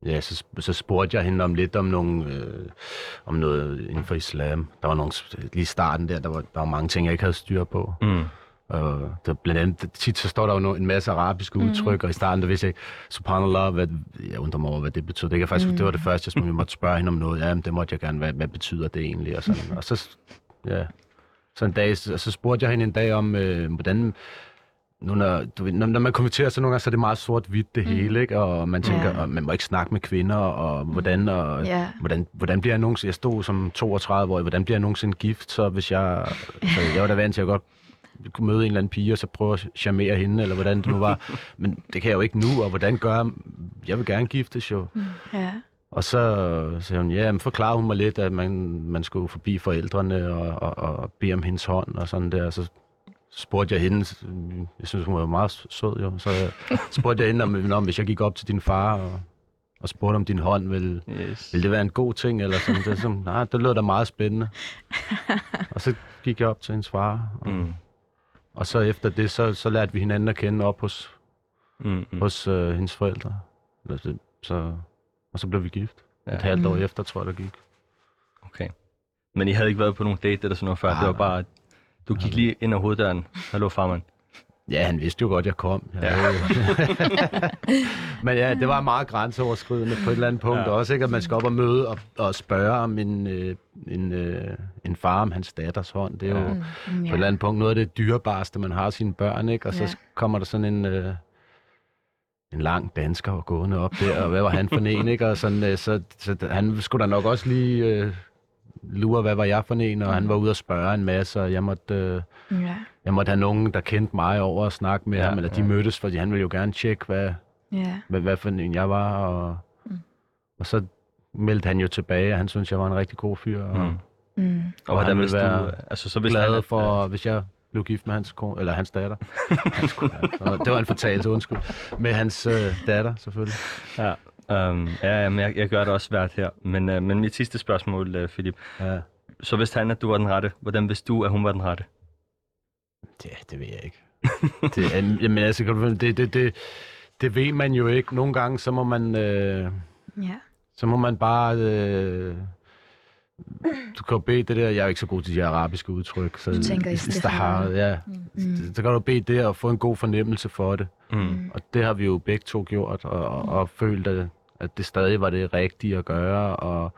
ja, så, så spurgte jeg hende om lidt om nogle, øh, om noget inden for islam. Der var nogle, lige i starten der, der var, der var mange ting, jeg ikke havde styr på. Mm. Og der, blandt andet, tit så står der jo en masse arabiske udtryk, og i starten, der vidste jeg ikke, subhanallah, hvad, jeg undrer mig over, hvad det betyder. Det, kan faktisk, det var det første, jeg måtte spørge hende om noget. Ja, men det måtte jeg gerne, hvad, hvad betyder det egentlig? Og, sådan. og så, ja, så en dag, så, så spurgte jeg hende en dag om, øh, hvordan, nu når, du ved, når, når man kommenterer, så nogle gange, så er det meget sort-hvidt det hele, ikke? Og man tænker, Ja. ja. man må ikke snakke med kvinder, og hvordan, og, Ja. hvordan, hvordan bliver jeg nogensinde, jeg stod som 32 år, hvordan bliver jeg nogensinde gift, så hvis jeg, så jeg var da vant til at godt kunne møde en eller anden pige, og så prøve at charmere hende, eller hvordan det nu var. Men det kan jeg jo ikke nu, og hvordan gør jeg? Jeg vil gerne giftes jo. Ja. Og så sagde hun, ja, men forklarede hun mig lidt, at man, man skulle forbi forældrene og, og, og bede om hendes hånd og sådan der. Så spurgte jeg hende, jeg synes, hun var meget sød jo, så spurgte jeg hende, om, om hvis jeg gik op til din far og, og spurgte om din hånd, ville, Yes. ville det være en god ting, eller sådan. Det, som, nej, det lød da meget spændende. og så gik jeg op til hendes far, og, Mm. og så efter det, så, så lærte vi hinanden at kende op hos, Mm. Mm. hos øh, hendes forældre. Så, og så blev vi gift. Ja. Et halvt år Mm. efter, tror jeg, der gik. Okay. Men I havde ikke været på nogen date eller sådan noget før? Nej, det var nej. bare, du gik lige ind ad hoveddøren. Hallo, farmand. Ja, han vidste jo godt, jeg kom. Ja. Ja. Men ja, det var meget grænseoverskridende på et eller andet punkt Ja. også, ikke? at man skal op og møde og, og spørge om en, øh, en, øh, en far om hans datters hånd. Det er jo Ja. Mm, på et eller andet punkt noget af det dyrebareste, man har sine børn, ikke? Og så Ja. kommer der sådan en... Øh, en lang dansker gående op der, og hvad var han for en, ikke? Og sådan, øh, så, så han skulle da nok også lige øh, lure, hvad var jeg for en, og han var ude og spørge en masse, og jeg måtte, øh, Ja. jeg måtte have nogen, der kendte mig over og snakke med Ja, ja, ham, eller de ja. mødtes, fordi han ville jo gerne tjekke, hvad, Ja. hvad, hvad for en jeg var, og, Mm. og så meldte han jo tilbage, og han synes jeg var en rigtig god fyr, og Mm. Mm. Og Og hvordan han ville du... være Altså, så hvis glad han, for, hvis jeg blev gift med hans kone, eller hans datter. hans kone, ja. Det var en fortalelse, undskyld. Med hans øh, datter, selvfølgelig. Ja, um, ja, men jeg, jeg gør det også svært her. Men, uh, men mit sidste spørgsmål, uh, Philip. Ja. Så vidste han, at du var den rette. Hvordan vidste du, at hun var den rette? Ja, det ved jeg ikke. det, jamen, altså, kan du- det, det, det, det ved man jo ikke. Nogle gange, så må man, øh, Ja. så må man bare øh, du kan jo bede det der, jeg er ikke så god til de arabiske udtryk. Så Du tænker istihara. Ja, Mm. så kan du bede det og få en god fornemmelse for det. Mm. Og det har vi jo begge to gjort, og, og, og følt, at, at det stadig var det rigtige at gøre. Og,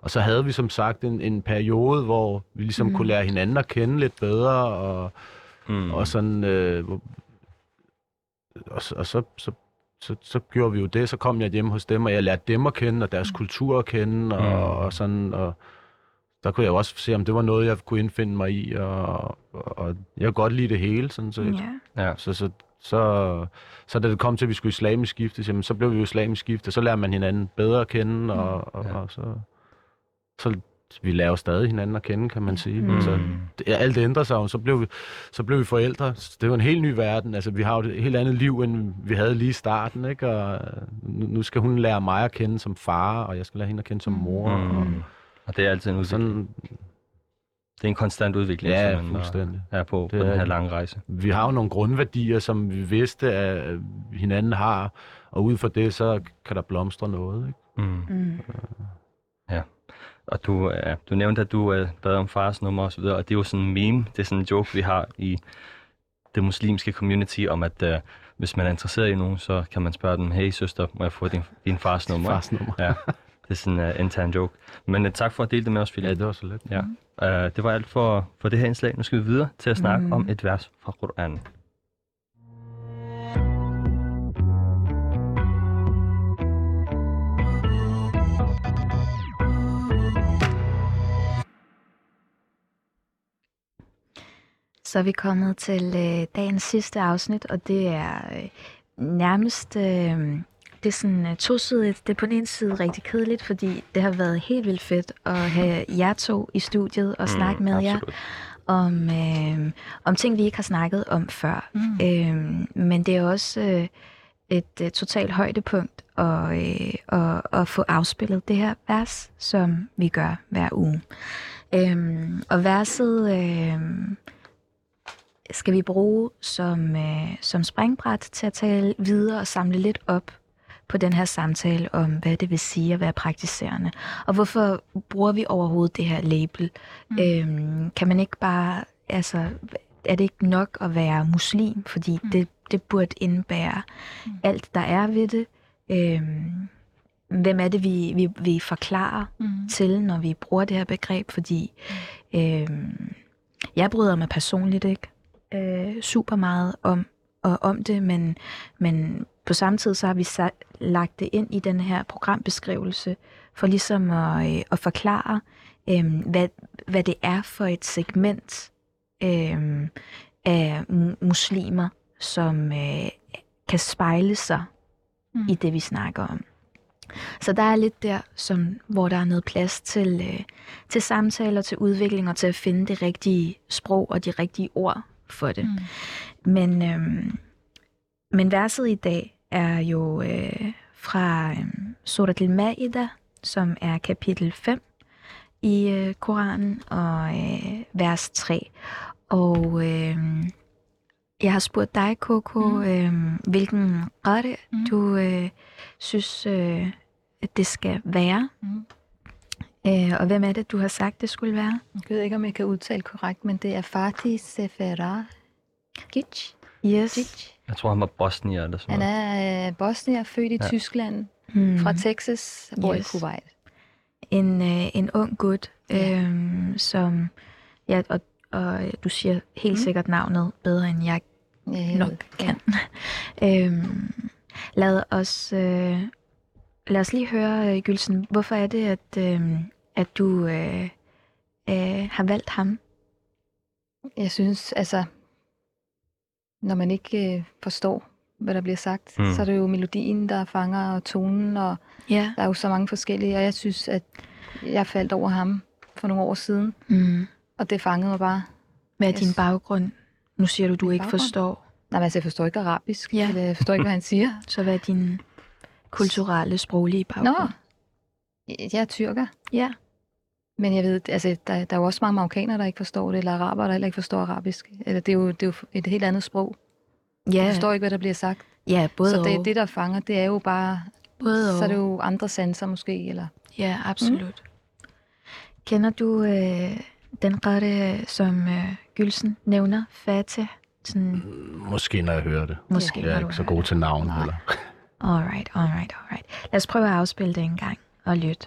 og så havde vi som sagt en, en periode, hvor vi ligesom mm. kunne lære hinanden at kende lidt bedre, og, Mm. og sådan... Øh, hvor- og, så- og så, så, så, så gjorde vi jo det, så kom jeg hjem hos dem, og jeg lærte dem at kende, og deres kultur at kende, og, Mm. og sådan, og der kunne jeg jo også se, om det var noget, jeg kunne indfinde mig i, og, og, og jeg kunne godt lide det hele, sådan set. Ja. Ja. Så, så, så, så da det kom til, at vi skulle islamisk giftes, jamen, så blev vi jo islamisk gifte, så lærer man hinanden bedre at kende, og, og, Ja. og så, så vi lærer jo stadig hinanden at kende, kan man sige. Mm. Altså, det, alt ændrer sig jo, så blev, vi, så blev vi forældre. Så Det er jo en helt ny verden. Altså, vi har jo et helt andet liv, end vi havde lige i starten. Ikke? Og nu nu skal hun lære mig at kende som far, og jeg skal lære hende at kende som mor. Mm. Og det er altid en udvikling. sådan, Det er en konstant udvikling, ja, som man fuldstændig. er på, på Det den er- her lange rejse. Vi har jo nogle grundværdier, som vi vidste, at hinanden har, og ud fra det, så kan der blomstre noget. Ikke? Mm. Mm. Og du, ja, du nævnte, at du uh, bad om fars nummer og så videre, og det er jo sådan en meme, det er sådan en joke, vi har i det muslimske community, om at uh, hvis man er interesseret i nogen, så kan man spørge dem, hey søster, må jeg få din, din fars nummer? Fars nummer. Ja, det er sådan en uh, intern joke. Men uh, tak for at dele det med os, Philip. Ja, det var så lidt. Ja. Uh, det var alt for, for det her indslag. Nu skal vi videre til at snakke Mm. om et vers fra Koranen. Så er vi kommet til øh, dagens sidste afsnit, og det er øh, nærmest øh, det er sådan øh, tosidigt. Det er på den ene side rigtig kedeligt, fordi det har været helt vildt fedt at have jer to i studiet og snakke med jer absolut. om, øh, om ting, vi ikke har snakket om før. Mm. Øh, men det er også øh, et øh, totalt højdepunkt at, øh, at, at få afspillet det her vers, som vi gør hver uge. Øh, og verset øh, skal vi bruge som, øh, som springbræt til at tale videre og samle lidt op på den her samtale om, hvad det vil sige at være praktiserende. Og hvorfor bruger vi overhovedet det her label? Mm. Øhm, kan man ikke bare, altså, er det ikke nok at være muslim? Fordi mm. det, det burde indebære mm. alt, der er ved det. Øhm, hvem er det, vi, vi, vi forklarer Mm. til, når vi bruger det her begreb? Fordi øhm, jeg bryder mig personligt ikke øh, super meget om, og om det, men, men på samme tid så har vi lagt det ind i den her programbeskrivelse for ligesom at, øh, at forklare, øh, hvad, hvad det er for et segment øh, af mu- muslimer, som øh, kan spejle sig Mm. i det, vi snakker om. Så der er lidt der, som, hvor der er noget plads til, øh, til samtaler, til udvikling og til at finde det rigtige sprog og de rigtige ord for det. Mm. Men, øhm, men verset i dag er jo øh, fra øhm, Surat al-Ma'idah, som er kapitel 5 i øh, Koranen, og øh, vers 3. Og øh, jeg har spurgt dig, Coco, Mm. øh, hvilken rette mm. du øh, synes, øh, at det skal være. Mm. Øh, og hvem er det, du har sagt, det skulle være? Jeg ved ikke, om jeg kan udtale korrekt, men det er Fatih Seferah. Gitch? Yes. Gitch. Jeg tror, han var bosnier eller sådan Han noget. er øh, bosnier, født i Ja. ja. Tyskland, Hmm. fra Texas, bor Yes. i Kuwait. en, øh, en ung gut, Ja. øhm, som, ja, og, og du siger helt Mm. sikkert navnet bedre, end jeg Ja, nok kan. øhm, lad, os, øh, lad os lige høre, øh, Gylsen, hvorfor er det, at, øh, at du øh, øh, har valgt ham? Jeg synes, altså, når man ikke øh, forstår, hvad der bliver sagt, Mm. så er det jo melodien, der fanger, og tonen, og Ja. der er jo så mange forskellige, og jeg synes, at jeg faldt over ham for nogle år siden, Mm. og det fangede mig bare. Hvad er Yes. din baggrund? Nu siger du, du Min ikke baggrund? forstår. Nej, men altså, jeg forstår ikke arabisk, Ja. eller jeg forstår ikke, hvad han siger. Så hvad er din kulturelle, sproglige baggrund? Nå, jeg er tyrker. Ja. Men jeg ved, altså, der, der er jo også mange marokkanere, der ikke forstår det, eller araber, der heller ikke forstår arabisk. Eller det er jo, det er jo et helt andet sprog. Jeg Ja, forstår ikke, hvad der bliver sagt. ja både så det, og. det, der fanger, det er jo bare... Både så er det jo andre sanser måske, eller... Ja, absolut. Mm. Kender du øh, den rette, som øh, Gylsen nævner, Fatih? Sådan, Måske når jeg hører det. måske Jeg er du ikke så god det. til navn Nej. heller. Alright, alright, alright. Lad os prøve at afspille det en gang og lytte.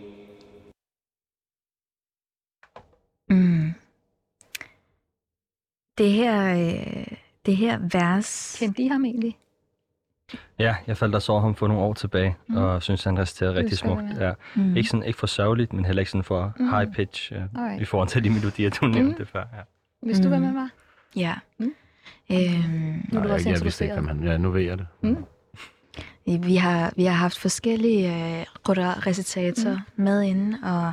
Mm. Det her, øh, det her vers... Kendte I ham egentlig? Ja, jeg faldt også over ham for nogle år tilbage, Mm. og synes, han reciterede rigtig smukt. ja. Mm. Ikke, sådan, ikke for sørgeligt, men heller ikke sådan for Mm. high pitch, uh, Alright. i forhold til de melodier, du nævnte Mm. før. Ja. Hvis du Mm. var med mig? Ja. Mm. Øhm, Nu er du Nej, også jeg, jeg vidste ikke, han... Ja, nu ved jeg det. Mm. vi, har, vi har haft forskellige øh, recitatorer mm. med inde, og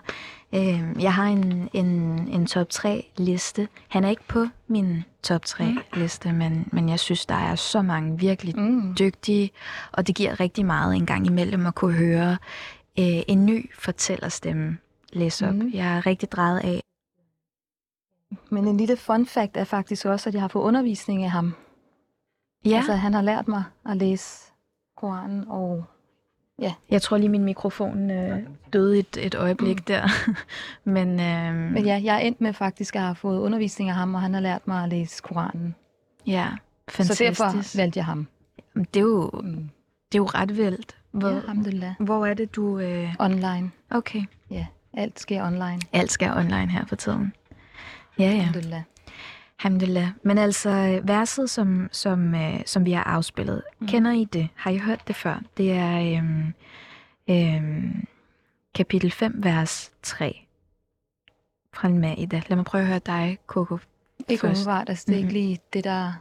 øh, jeg har en, en, en top 3 liste. Han er ikke på min top 3 mm. liste, men, men jeg synes, der er så mange virkelig Mm. dygtige, og det giver rigtig meget en gang imellem at kunne høre øh, en ny fortællerstemme læse op. Mm. Jeg er rigtig drejet af. Men en lille fun fact er faktisk også, at jeg har fået undervisning af ham. Ja, Altså, han har lært mig at læse Koranen, og jeg tror lige, min mikrofon øh, døde et, et øjeblik mm. der. men øh, men ja, jeg er endt med faktisk at have fået undervisning af ham, og han har lært mig at læse Koranen. ja, fantastisk. Så derfor valgte jeg ham. Det er jo, Mm. det er jo ret vildt. Hvor, Ja, alhamdulillah. hvor er det, du... Øh... Online. Okay. Ja, alt sker online. Alt skal online her for tiden. Ja, ja. Alhamdulillah. Alhamdulillah. Men altså, verset, som, som, øh, som vi har afspillet, mm. kender I det? Har I hørt det før? Det er øhm, øhm, kapitel 5, vers 3 fra Al-Maida. Lad mig prøve at høre dig, Coco. Ikke Først. umiddelbart, altså det er ikke Mhm. lige det, der...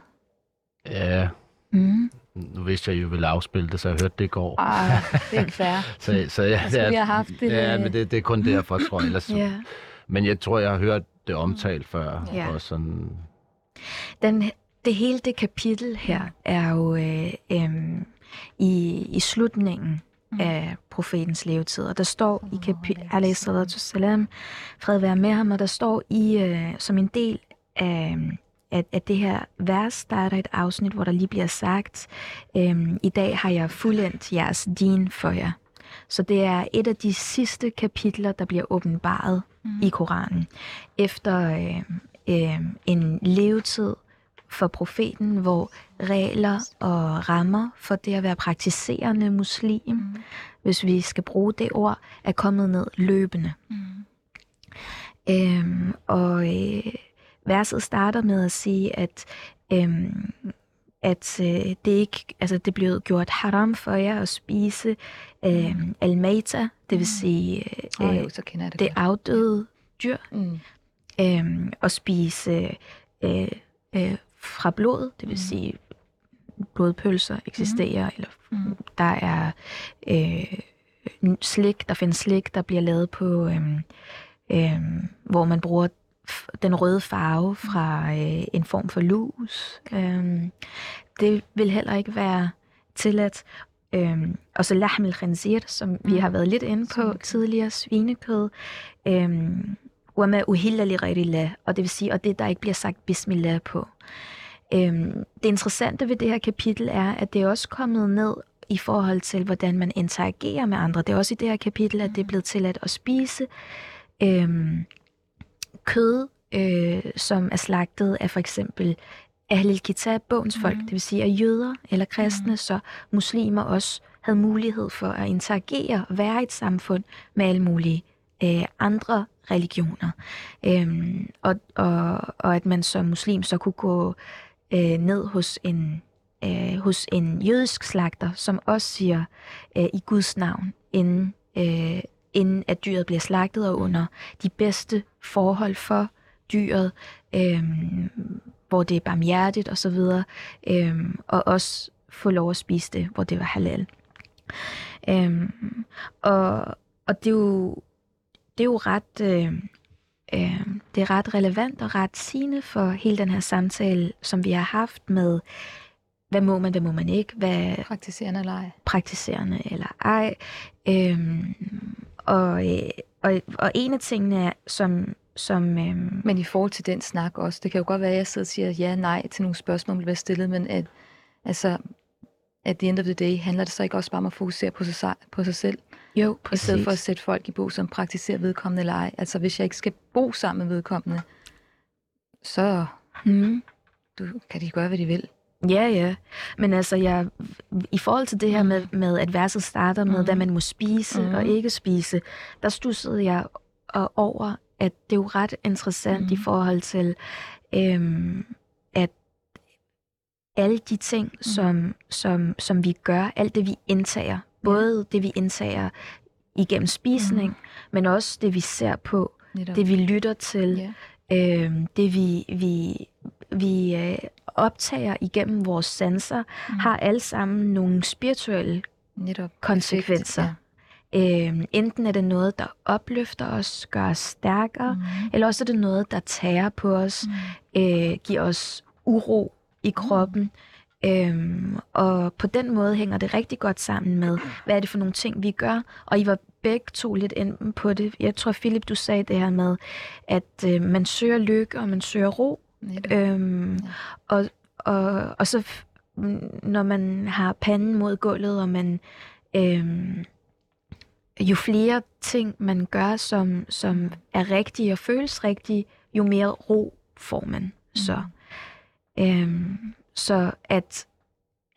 Ja, Mm. nu vidste jeg, I ville afspille det, så jeg hørte det i går. Ah, det er ikke fair. Så, så ja, Så skulle vi have haft det, Ja, øh, men det, det er kun derfor, tror jeg. Ellers, Ja. Men jeg tror, jeg har hørt det omtalt før. Ja. Og sådan, Den, det hele det kapitel her er jo øh, øh, i, i slutningen mm. af profetens levetid. Og der står i kapitel, salam, fred være med ham, og der står i, øh, som en del af, af, af det her vers, der er der et afsnit, hvor der lige bliver sagt, øh, i dag har jeg fuldendt jeres din for jer. Så det er et af de sidste kapitler, der bliver åbenbaret mm. i Koranen. Efter øh, øh, en levetid for profeten, hvor regler og rammer for det at være praktiserende muslim, mm. hvis vi skal bruge det ord, er kommet ned løbende. Mm. Øhm, og øh, verset starter med at sige, at øhm, at øh, det ikke, altså det blev gjort haram for jer at spise øh, al-maita, det vil sige Åh, øh, jo, så kender jeg det. det afdøde dyr, Mm. Øh, at spise øh, øh, fra blod, det vil Mm. sige blodpølser eksisterer, mm. eller Mm. der er øh, slik, der findes slik, der bliver lavet på, øh, øh, hvor man bruger den røde farve fra øh, en form for lus. Øh, det vil heller ikke være tilladt. Øhm, og så lahm khanzir, som vi Mm. har været lidt inde på tidligere, svinekød. Øhm, wama uhilla li ghayrillah, og det vil sige, og det der ikke bliver sagt bismillah på. Øhm, det interessante ved det her kapitel er, at det er også kommet ned i forhold til, hvordan man interagerer med andre. Det er også i det her kapitel, at det er blevet tilladt at spise øhm, kød, øh, som er slagtet af for eksempel Ahlil Kitab, bogens folk, det vil sige af jøder eller kristne, så muslimer også havde mulighed for at interagere og være i et samfund med alle mulige øh, andre religioner. Øhm, og, og, og at man som muslim så kunne gå øh, ned hos en, øh, hos en jødisk slagter, som også siger øh, i Guds navn, inden, øh, inden at dyret bliver slagtet og under de bedste forhold for dyret, øh, hvor det er barmhjertigt osv., øh, og også få lov at spise det, hvor det var halal. Øh, og, og det er jo, det er jo ret, øh, øh, det er ret relevant og ret sigende for hele den her samtale, som vi har haft med, hvad må man, hvad må man ikke, hvad Praktiserende eller ej. praktiserende eller ej. Øhm, og, øh, og, og en af tingene, er, som, som øhm, Men i forhold til den snak også, det kan jo godt være, at jeg sidder og siger ja, nej til nogle spørgsmål, der bliver stillet, men at, altså, at the end of the day, handler det så ikke også bare om at fokusere på sig, på sig selv, jo, i præcis. stedet for at sætte folk i bo, som praktiserer vedkommende eller ej. Altså, hvis jeg ikke skal bo sammen med vedkommende, så Mm. du, kan de gøre, hvad de vil. Ja, ja. Men altså, jeg, i forhold til det her med, med at verset starter med, Mhm. hvad man må spise Mhm. og ikke spise, der stussede jeg over, at det er jo ret interessant i Mhm. forhold til, øhm, at alle de ting, som, som, som vi gør, alt det vi indtager, både det vi indtager igennem spisning, men også det vi ser på, Netop. det vi lytter til, Ja. øh, det vi, vi, vi øh, optager igennem vores sanser, mm. har alle sammen nogle spirituelle Netop. konsekvenser. Effekt, Øh, enten er det noget, der opløfter os, gør os stærkere, mm. Eller også er det noget, der tager på os, Mm. øh, giver os uro i kroppen. Øhm, og på den måde hænger det rigtig godt sammen med, hvad er det for nogle ting, vi gør. Og I var begge to lidt inde på det. Jeg tror, Philip, du sagde det her med, at øh, man søger lykke, og man søger ro. Netop. Øhm, Ja. og, og, og så når man har panden mod gulvet, og man øhm, jo flere ting man gør, som, som er rigtige og føles rigtige, jo mere ro får man så. Øhm, så at,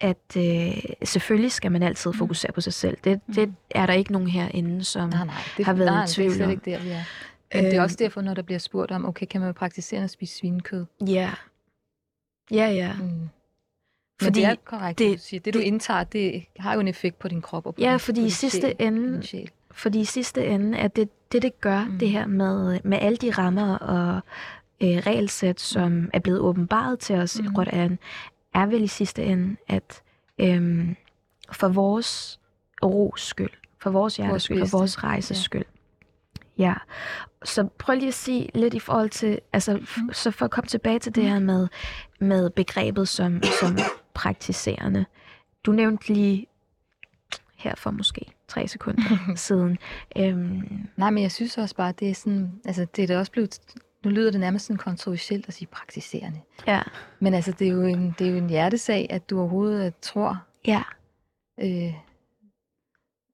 at øh, selvfølgelig skal man altid fokusere på sig selv. Det, det er der ikke nogen herinde, som... Nej, nej, det, har været i nej, det tvivl er slet ikke der, vi er. Men det er også derfor, når der bliver spurgt om, okay, kan man praktisere at spise svinekød? Ja. Ja, ja. Mm. Men Fordi det er korrekt, det, det- du siger. Det, du det- indtager, det har jo en effekt på din krop og på Ja, din, fordi i sidste sjæl, ende-. Fordi i sidste ende, at det, det, det gør, Mm. mm. det her med, med alle de rammer og øh, regelsæt, som er blevet åbenbaret til os mm. i Mm. Qur'an, er vel i sidste ende, at øhm, for vores ros skyld, for vores hjertes skyld, for vores rejses ja. skyld. Ja. Så prøv lige at sige lidt i forhold til, altså, Mm. så for at komme tilbage til det her med, med begrebet som, som praktiserende. Du nævnte lige her for måske tre sekunder siden. Øhm, Nej, men jeg synes også bare, det er sådan, altså det er da også blevet, nu lyder det nærmest sådan kontroversielt at sige praktiserende. ja, Men altså, det er jo en, det er jo en hjertesag, at du overhovedet øh, tror. ja, Øh,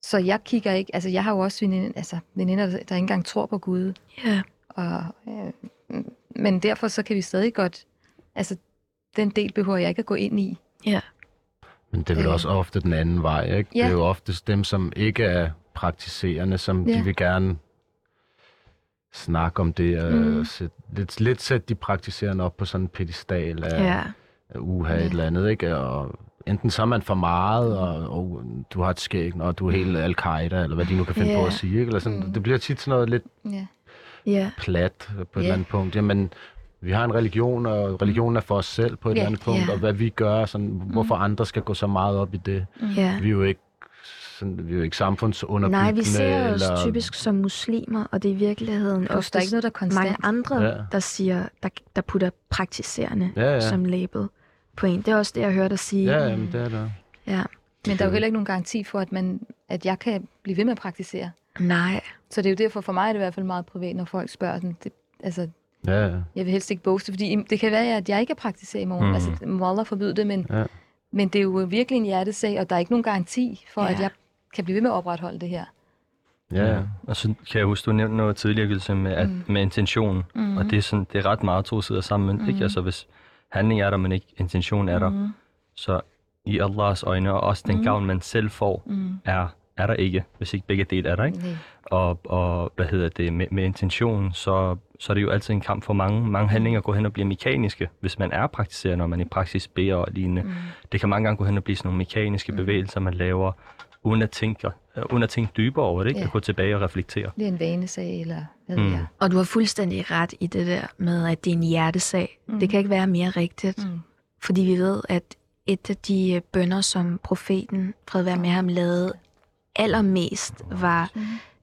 så jeg kigger ikke, altså jeg har jo også veninder, altså veninder, der ikke engang tror på Gud. ja, Og, øh, men derfor så kan vi stadig godt, altså den del behøver jeg ikke at gå ind i. ja, Men det er vel Øh. også ofte den anden vej, ikke? Ja. Det er jo oftest dem, som ikke er praktiserende, som Ja. de vil gerne snakke om det, og Mm. sæt, lidt, lidt sætte de praktiserende op på sådan en pedestal af, ja, uha Ja. et eller andet, ikke? Og enten så er man for meget, og, og du har et skæg, og du er helt al-Qaida, eller hvad de nu kan finde Ja. på at sige, ikke? Eller sådan, Mm. Det bliver tit sådan noget lidt Ja. ja, plat på et Ja. eller andet punkt. Jamen, vi har en religion, og religionen er for os selv på et Ja. eller andet punkt, Ja. og hvad vi gør, sådan, hvorfor andre skal gå så meget op i det. ja. Vi er jo ikke, sådan, vi er jo ikke samfundsunderbyggende. Nej, vi ser os eller, typisk som muslimer, og det er i virkeligheden Plus, der er ikke noget, der er konstant. mange andre, Ja. der siger, der, der putter praktiserende Ja, ja. som label på en. Det er også det, jeg hørte dig sige. Ja, jamen, det er der. ja. Men der er jo heller ikke nogen garanti for, at, man, at jeg kan blive ved med at praktisere. Nej, Så det er jo derfor, for mig er det i hvert fald meget privat, når folk spørger sådan, det, altså, Ja, ja. jeg vil helst ikke boste, fordi det kan være, at jeg ikke kan praktisere i morgen. Mm. Altså, må Allah forbyde det, men, Ja. men det er jo virkelig en hjertesag, og der er ikke nogen garanti for, Ja. at jeg kan blive ved med at opretholde det her. Ja, ja. Og så kan jeg huske, du nævnte noget tidligere, Gilse, med, at, Mm. med intention. Mm. Og det er, sådan, det er ret meget to sider sammen. Mm. Ikke? Altså, hvis handling er der, men ikke intention er der, Mm. så i Allahs øjne, og også den Mm. gavn, man selv får, Mm. er er der ikke, hvis ikke begge dele er der, ikke? Nej. Og, og hvad hedder det, med, med intention, så, så er det jo altid en kamp for mange, mange handlinger går hen og bliver mekaniske, hvis man er praktiserende, og man i praksis beder og lignende. Mm. Det kan mange gange gå hen og blive sådan nogle mekaniske mm. bevægelser, man laver, uden at tænke, uh, uden at tænke dybere over det, ikke? Ja. At gå tilbage og reflektere. Det er en vanesag, eller hvad Mm. jeg. Og du har fuldstændig ret i det der med, at det er en hjertesag. Mm. Det kan ikke være mere rigtigt. Mm. Fordi vi ved, at et af de øh, bønder, som profeten, fred være med ham, lavede allermest, var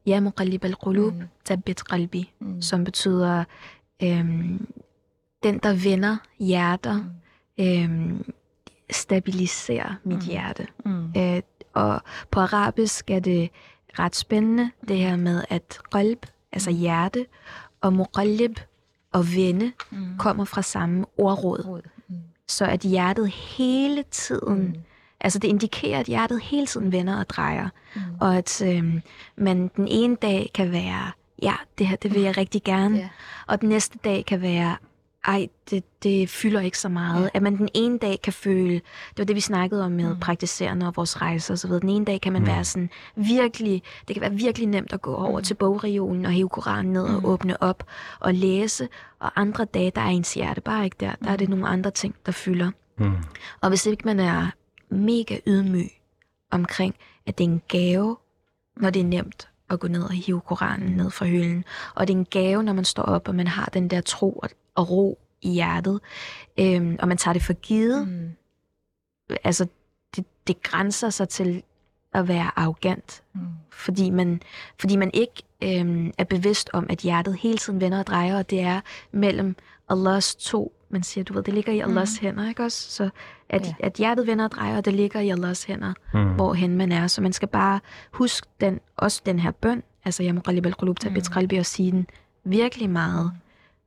Ja muqallib al-qulub, Mm. tabbit qalbi, Mm. som betyder øhm, den, der vender hjerter, øhm, stabiliserer mit Mm. hjerte. Mm. Øh, og på arabisk er det ret spændende, det her med, at qalb, altså hjerte, og muqallib og vende, Mm. kommer fra samme ordråd. Råd. Mm. Så at hjertet hele tiden, Mm. altså det indikerer, at hjertet hele tiden vender og drejer. Mm. Og at øhm, man den ene dag kan være, ja, det her, det vil jeg rigtig gerne. Ja. Og den næste dag kan være, ej, det, det fylder ikke så meget. Ja. At man den ene dag kan føle, det var det, vi snakkede om med Mm. mm. praktiserende og vores rejser videre. Den ene dag kan man Mm. mm. være sådan virkelig, det kan være virkelig nemt at gå over Mm. til bogreolen og hive Koranen ned Mm. og åbne op og læse. Og andre dage, der er ens hjerte bare ikke der. Der er det nogle andre ting, der fylder. Mm. Og hvis ikke man er mega ydmyg omkring, at det er en gave, når det er nemt at gå ned og hive Koranen ned fra hylden, og det er en gave, når man står op, og man har den der tro og, og ro i hjertet, øhm, og man tager det for givet, mm. Mm. altså det, det grænser sig til at være arrogant, Mm. fordi man, fordi man ikke øhm, er bevidst om, at hjertet hele tiden vender og drejer, og det er mellem Allahs to, man siger, du ved, det ligger i Allahs mm. hænder, ikke også? Så at, Ja. at hjertet vender og drejer, og det ligger i Allahs hænder, Mm. mm. hvorhen man er. Så man skal bare huske den, også den her bøn, altså jeg må al-qulub tabit qalbi, og sige den virkelig meget,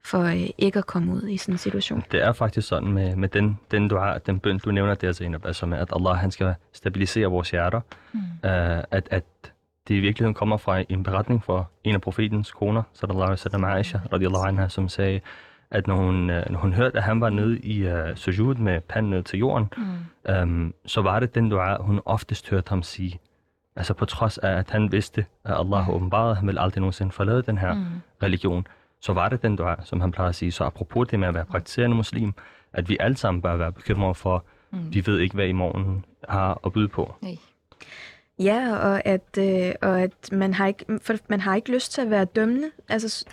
for øh, ikke at komme ud i sådan en situation. Det er faktisk sådan med, med den, den, du har, den bøn, du nævner der, Zainab, altså med, at Allah han skal stabilisere vores hjerter. Mm. Uh, at, at det i virkeligheden kommer fra en beretning for en af profetens koner, sallallahu alaihi wasallam, Aisha, radiallahu anha, som sagde, at når hun, uh, når hun hørte, at han var nede i uh, sujud med panden ned til jorden, Mm. um, så var det den dua, hun oftest hørte ham sige. Altså på trods af, at han vidste, at Allah har åbenbaret, at han vil aldrig nogensinde forlade den her Mm. religion, så var det den dua, som han plejer at sige. Så apropos det med at være praktiserende muslim, at vi alle sammen bør være bekymrede for, mm. vi ved ikke, hvad i morgen har at byde på. Nej. Ja, og at, øh, og at man, har ikke, for man har ikke lyst til at være dømmende, altså,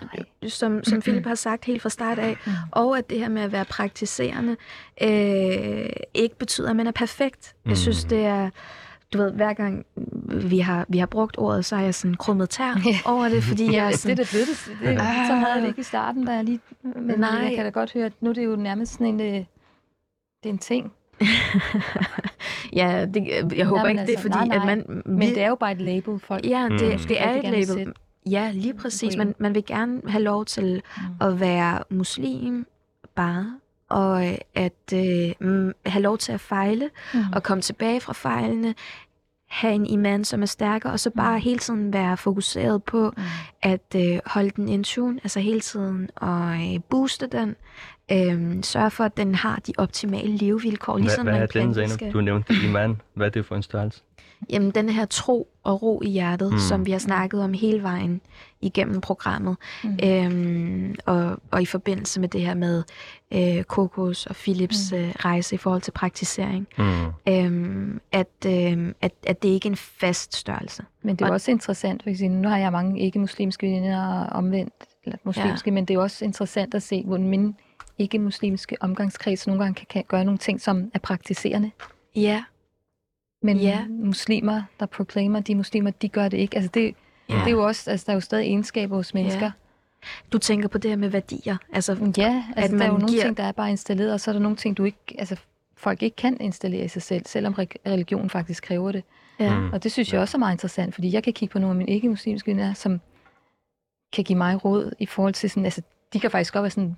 som, som Philip har sagt helt fra start af, Mm. og at det her med at være praktiserende øh, ikke betyder, at man er perfekt. Jeg synes, Mm. det er, du ved, hver gang vi har, vi har brugt ordet, så har jeg sådan krummet tær over det, fordi jeg er det er sådan, det det. det så havde jeg det ikke i starten, da jeg lige... Men Nej. jeg kan da godt høre, at nu er det jo nærmest sådan en... øh, Det er en ting. ja, det, jeg håber men ikke, det er altså, fordi, nej, nej. at man... Men det er jo bare et label, folk... Ja, det, Mm. det er et label. sætte. Ja, lige præcis. Man, man vil gerne have lov til Mm. at være muslim bare, og øh, at øh, mm, have lov til at fejle, Mm. og komme tilbage fra fejlene, have en iman, som er stærkere, og så bare Mm. hele tiden være fokuseret på Mm. at øh, holde den in tune, altså hele tiden og øh, booste den, øh, sørge for, at den har de optimale levevilkår, ligesom hvad, hvad er den? Du nævnte iman. Hvad er det for en størrelse? Jamen, den her tro og ro i hjertet, Mm. som vi har snakket om hele vejen igennem programmet, Mm. øhm, og, og i forbindelse med det her med øh, Kokos og Philips Mm. øh, rejse i forhold til praktisering, Mm. øhm, at, øhm, at, at det ikke er en fast størrelse. Men det er Og- også interessant, for eksempel, nu har jeg mange ikke-muslimske veninder omvendt, eller muslimske, ja. men det er også interessant at se, hvordan min ikke-muslimske omgangskreds nogle gange kan, kan gøre nogle ting, som er praktiserende. Ja, Men Ja. muslimer, der proclaimer, de muslimer, de gør det ikke. Altså det, Ja. det er jo også, altså der er jo stadig egenskaber hos mennesker. du tænker på det her med værdier. Altså, Ja, altså At der er jo man nogle giver- ting, der er bare installeret, og så er der nogle ting, du ikke, altså folk ikke kan installere i sig selv, selvom re- religion faktisk kræver det. ja. Mm. Og det synes jeg også er meget interessant, fordi jeg kan kigge på nogle af mine ikke-muslimske venner, som kan give mig råd i forhold til sådan, altså de kan faktisk godt være sådan, "Mm,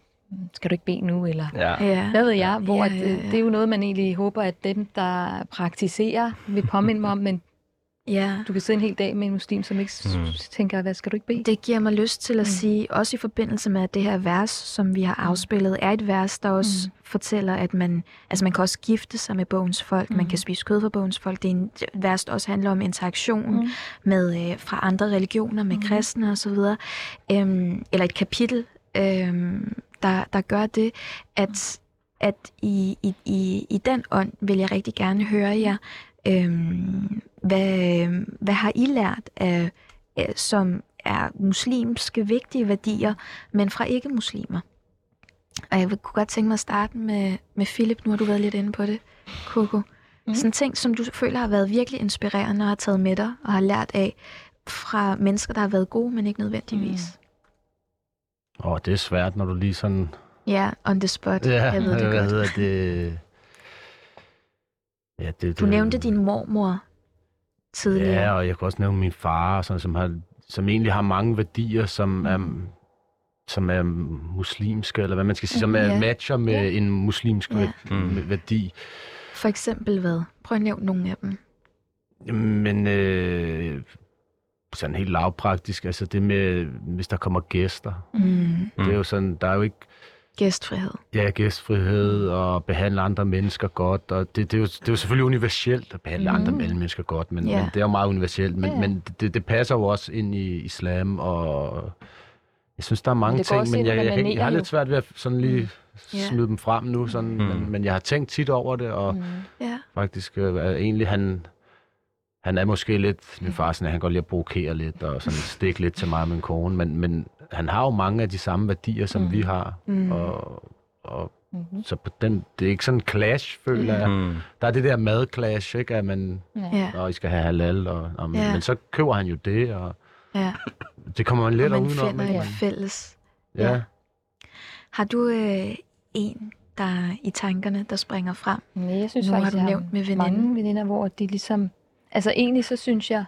skal du ikke bede nu, eller Ja. ja. hvad ved jeg, hvor Ja, ja, ja. det er jo noget, man egentlig håber, at dem, der praktiserer, vil påminde mig om, men Ja. Du kan sidde en hel dag med en muslim, som ikke Mm. mm. tænker, hvad skal du ikke bede? Det giver mig lyst til at Mm. sige, også i forbindelse med at det her vers, som vi har afspillet, er et vers, der også Mm. fortæller, at man, altså man kan også gifte sig med bogens folk, man Mm. kan spise kød fra bogens folk. Det er en et vers, der også handler om interaktion Mm. med øh, fra andre religioner, med Mhm. kristne osv. Øhm, eller et kapitel, øhm, der, der gør det, at, at i, i, i, i den ånd vil jeg rigtig gerne høre jer, øhm, hvad, hvad har I lært af, som er muslimske vigtige værdier, men fra ikke-muslimer? Og jeg kunne godt tænke mig at starte med, med Philip. Nu har du været lidt inde på det, Coco. Mm. Sådan ting, som du føler har været virkelig inspirerende og har taget med dig og har lært af fra mennesker, der har været gode, men ikke nødvendigvis. Åh, oh, det er svært, når du lige sådan... Ja, yeah, on the spot. Ja, jeg ved det hvad godt. hedder det? Ja, det, Du det, nævnte din mormor tidligere. Ja, og jeg kan også nævne min far, sådan, som, har, som egentlig har mange værdier, som Mm. er som er muslimske, eller hvad man skal sige, som er Ja. matcher med Ja. en muslimsk ja. Mm. værdi. For eksempel hvad? Prøv at nævne nogle af dem. Men øh, sådan helt lavpraktisk, altså det med, hvis der kommer gæster, Mm. mm. det er jo sådan, der er jo ikke Gæstfrihed. ja, gæstfrihed og behandle andre mennesker godt, og det, det, er, jo, det er jo selvfølgelig universelt at behandle mm. andre Mm. mennesker godt, men, Ja. men det er jo meget universelt, men, Ja. men det, det passer jo også ind i islam, og jeg synes, der er mange det ting, men jeg, jeg, jeg, jeg har lidt svært ved at sådan lige Ja. smide dem frem nu, sådan, Mm. men, men jeg har tænkt tit over det, og Mm. Ja. faktisk øh, er egentlig han han er måske lidt, min far sådan, at han godt lide at provokere lidt og sådan stikke lidt til mig og min kone, men, men han har jo mange af de samme værdier, som Mm. vi har, Mm. og, og Mm. så på den, det er ikke sådan en clash, føler jeg. Mm. Der er det der mad-clash, ikke? At man, Ja. Og I skal have halal, og, og, men, Ja. men så køber han jo det, og ja. det kommer man Og lidt man udenom. finder ikke? et fælles. Ja. ja. Har du øh, en, der er i tankerne, der springer frem? Nej, jeg synes Nu har faktisk, du jeg nævnt med veninden. mange veninder, hvor de ligesom... Altså egentlig så synes jeg,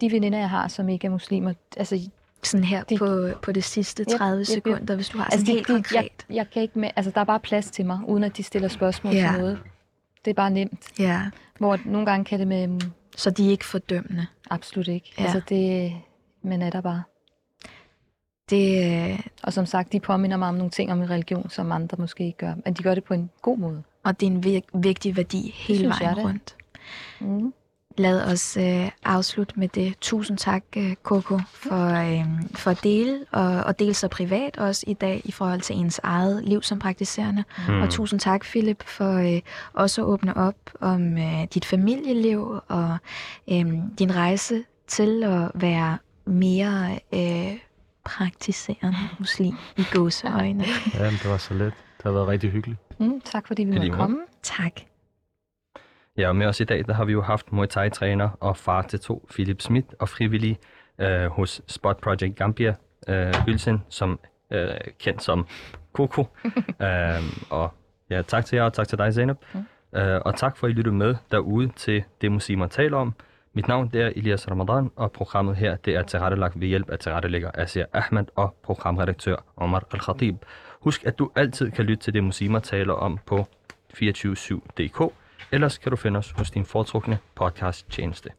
de veninder, jeg har, som ikke er muslimer, altså, Sådan her De- på, på det sidste Yep, 30 yep, yep. sekunder, hvis du har altså sådan de, helt de, konkret. jeg, jeg kan ikke med, altså der er bare plads til mig, uden at de stiller spørgsmål Ja. til noget. Det er bare nemt. Ja, Hvor nogle gange kan det med, mm, så de er ikke fordømmende. absolut ikke. Ja. Altså det, men er der bare. Det, øh, Og som sagt, de påminder mig om nogle ting om min religion, som andre måske ikke gør. Men de gør det på en god måde. og det er en vir- vigtig værdi hele vejen rundt. Mm. Lad os øh, afslutte med det. Tusind tak, øh, Coco, for, øh, for at dele, og, og dele så privat også i dag i forhold til ens eget liv som praktiserende. Mm. Og tusind tak, Philip, for øh, også at åbne op om øh, dit familieliv og øh, din rejse til at være mere øh, praktiserende muslim i gåseøjne. ja, det var så let. Det har været rigtig hyggeligt. Mm, tak fordi vi måtte komme. Tak. Ja, og med os i dag, der har vi jo haft Muay Thai-træner og far til to, Philip Schmidt, og frivillig øh, hos Spot Project Gambia, øh, Ylsen, som øh, kendt som Coco. øh, og ja, tak til jer, og tak til dig, Zainab. Mm. Øh, og tak for, at I lyttede med derude til det, muslimer taler om. Mit navn det er Elias Ramadan, og programmet her det er tilrettelagt ved hjælp af tilrettelægger Asia Ahmed og programredaktør Omar Al-Khatib. Husk, at du altid kan lytte til det, muslimer taler om på 247.dk. Ellers kan du finde os hos din foretrukne podcast tjeneste.